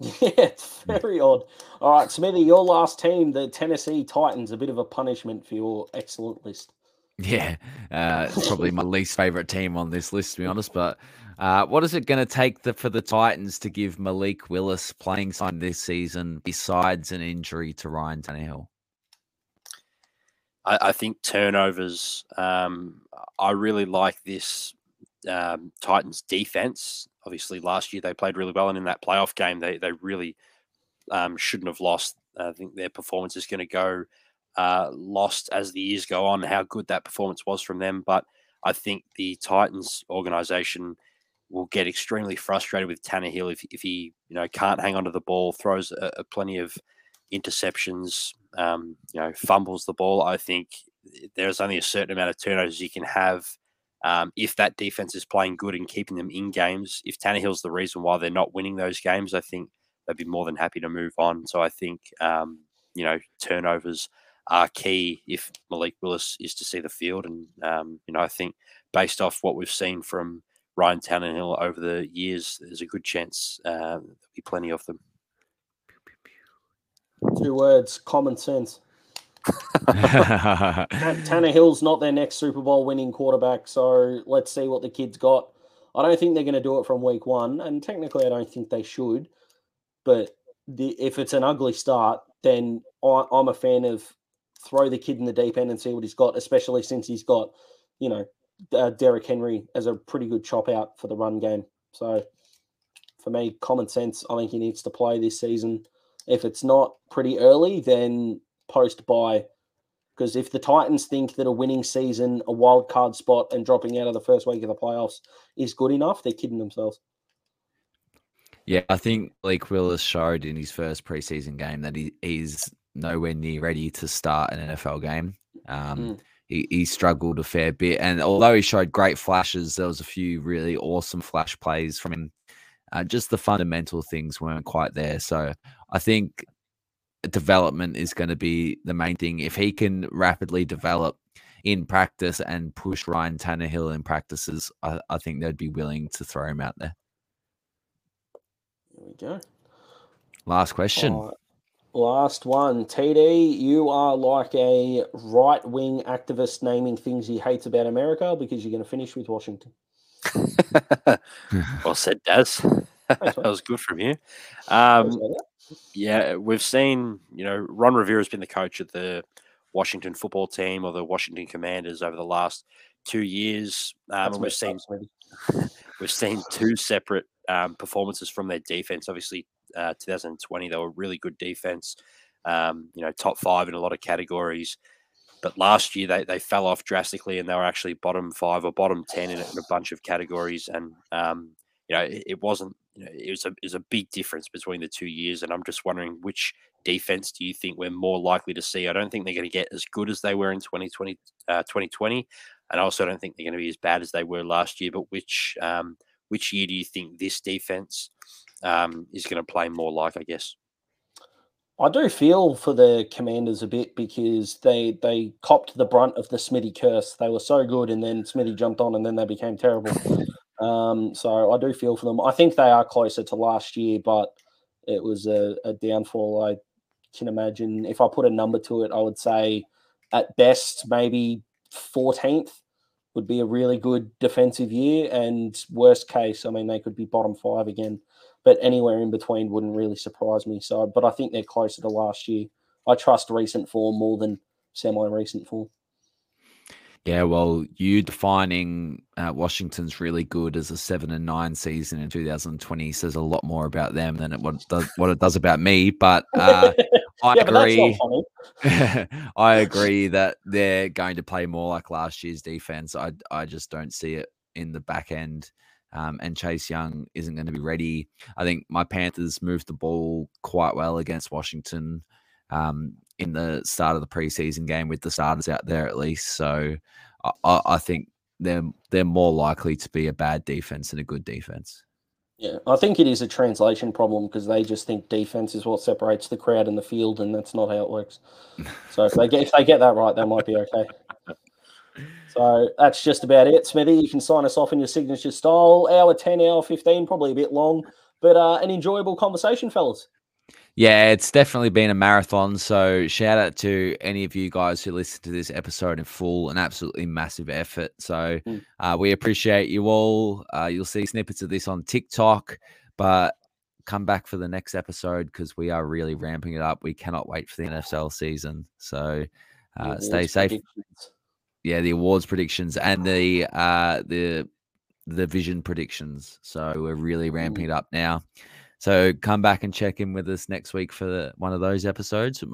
Yeah, it's very odd. All right, Smithy, your last team, the Tennessee Titans, a bit of a punishment for your excellent list. Yeah, uh, probably my least favorite team on this list, to be honest. But uh, what is it going to take the, for the Titans to give Malik Willis playing time this season besides an injury to Ryan Tannehill? I, I think turnovers. Um, I really like this um, Titans defense. Obviously, last year they played really well, and in that playoff game, they they really um, shouldn't have lost. I think their performance is going to go uh, lost as the years go on. How good that performance was from them, but I think the Titans organization will get extremely frustrated with Tannehill if, if he you know can't hang onto the ball, throws a, a plenty of interceptions, um, you know, fumbles the ball. I think there's only a certain amount of turnovers you can have um, if that defense is playing good and keeping them in games. If Tanner Tannehill's the reason why they're not winning those games, I think they'd be more than happy to move on. So I think um, you know turnovers are key if Malik Willis is to see the field, and um, you know I think based off what we've seen from Ryan Tannehill over the years, there's a good chance uh, there'll be plenty of them. Two words: common sense. Tan- Tannehill's not their next Super Bowl winning quarterback, so let's see what the kid's got. I don't think they're going to do it from week one, and technically, I don't think they should. But the, if it's an ugly start, then I, I'm a fan of throw the kid in the deep end and see what he's got, especially since he's got, you know, uh, Derrick Henry as a pretty good chop out for the run game. So for me, common sense, I think he needs to play this season. If it's not pretty early, then post buy. Because if the Titans think that a winning season, a wild card spot, and dropping out of the first week of the playoffs is good enough, they're kidding themselves. yeah, I think Blake Willis showed in his first preseason game that he, he's nowhere near ready to start an NFL game. Um, Mm. he, he struggled a fair bit, and although he showed great flashes, there was a few really awesome flash plays from him. Uh, just the fundamental things weren't quite there. So I think development is going to be the main thing. If he can rapidly develop in practice and push Ryan Tannehill in practices, I, I think they'd be willing to throw him out there. There we go. Last question. Last one. TD, you are like a right wing activist naming things he hates about America because you're going to finish with Washington. well said, Daz. that was good from you. Um, yeah, we've seen, you know, Ron Rivera has been the coach of the Washington football team or the Washington Commanders over the last two years. Um, we've seen we've seen two separate um, performances from their defense. Obviously, uh, 2020 they were really good defense. Um, you know, top five in a lot of categories. But last year they, they fell off drastically, and they were actually bottom five or bottom ten in, a- in a bunch of categories. And um, you know, it, it wasn't. You know, it was a it was a big difference between the two years. And I'm just wondering which defense do you think we're more likely to see? I don't think they're going to get as good as they were in 2020, uh, 2020, and I also don't think they're going to be as bad as they were last year. But which um, which year do you think this defense um, is going to play more like? I guess. I do feel for the Commanders a bit because they they copped the brunt of the Smitty curse. They were so good, and then Smitty jumped on, and then they became terrible. um, so I do feel for them. I think they are closer to last year, but it was a, a downfall. I can imagine if I put a number to it, I would say at best maybe 14th would be a really good defensive year, and worst case, I mean they could be bottom five again. But anywhere in between wouldn't really surprise me. So, but I think they're closer to last year. I trust recent form more than semi-recent form. Yeah, well, you defining uh, Washington's really good as a seven and nine season in 2020 says a lot more about them than it, what it does what it does about me. But uh, I yeah, but agree. funny. I agree that they're going to play more like last year's defense. I I just don't see it in the back end. Um, and Chase Young isn't going to be ready. I think my Panthers moved the ball quite well against Washington um, in the start of the preseason game with the starters out there at least. So I, I think they're they're more likely to be a bad defense than a good defense. Yeah, I think it is a translation problem because they just think defense is what separates the crowd and the field, and that's not how it works. So if they get if they get that right, they might be okay. So that's just about it, Smithy. You can sign us off in your signature style. Hour ten, hour fifteen, probably a bit long, but uh, an enjoyable conversation, fellas. Yeah, it's definitely been a marathon. So shout out to any of you guys who listened to this episode in full. An absolutely massive effort. So Mm. uh, we appreciate you all. Uh, you'll see snippets of this on TikTok, but come back for the next episode because we are really ramping it up. We cannot wait for the NFL season. So uh, stay safe. Yeah, the awards predictions and the uh, the the vision predictions. So we're really ramping it up now. So come back and check in with us next week for the, one of those episodes. Most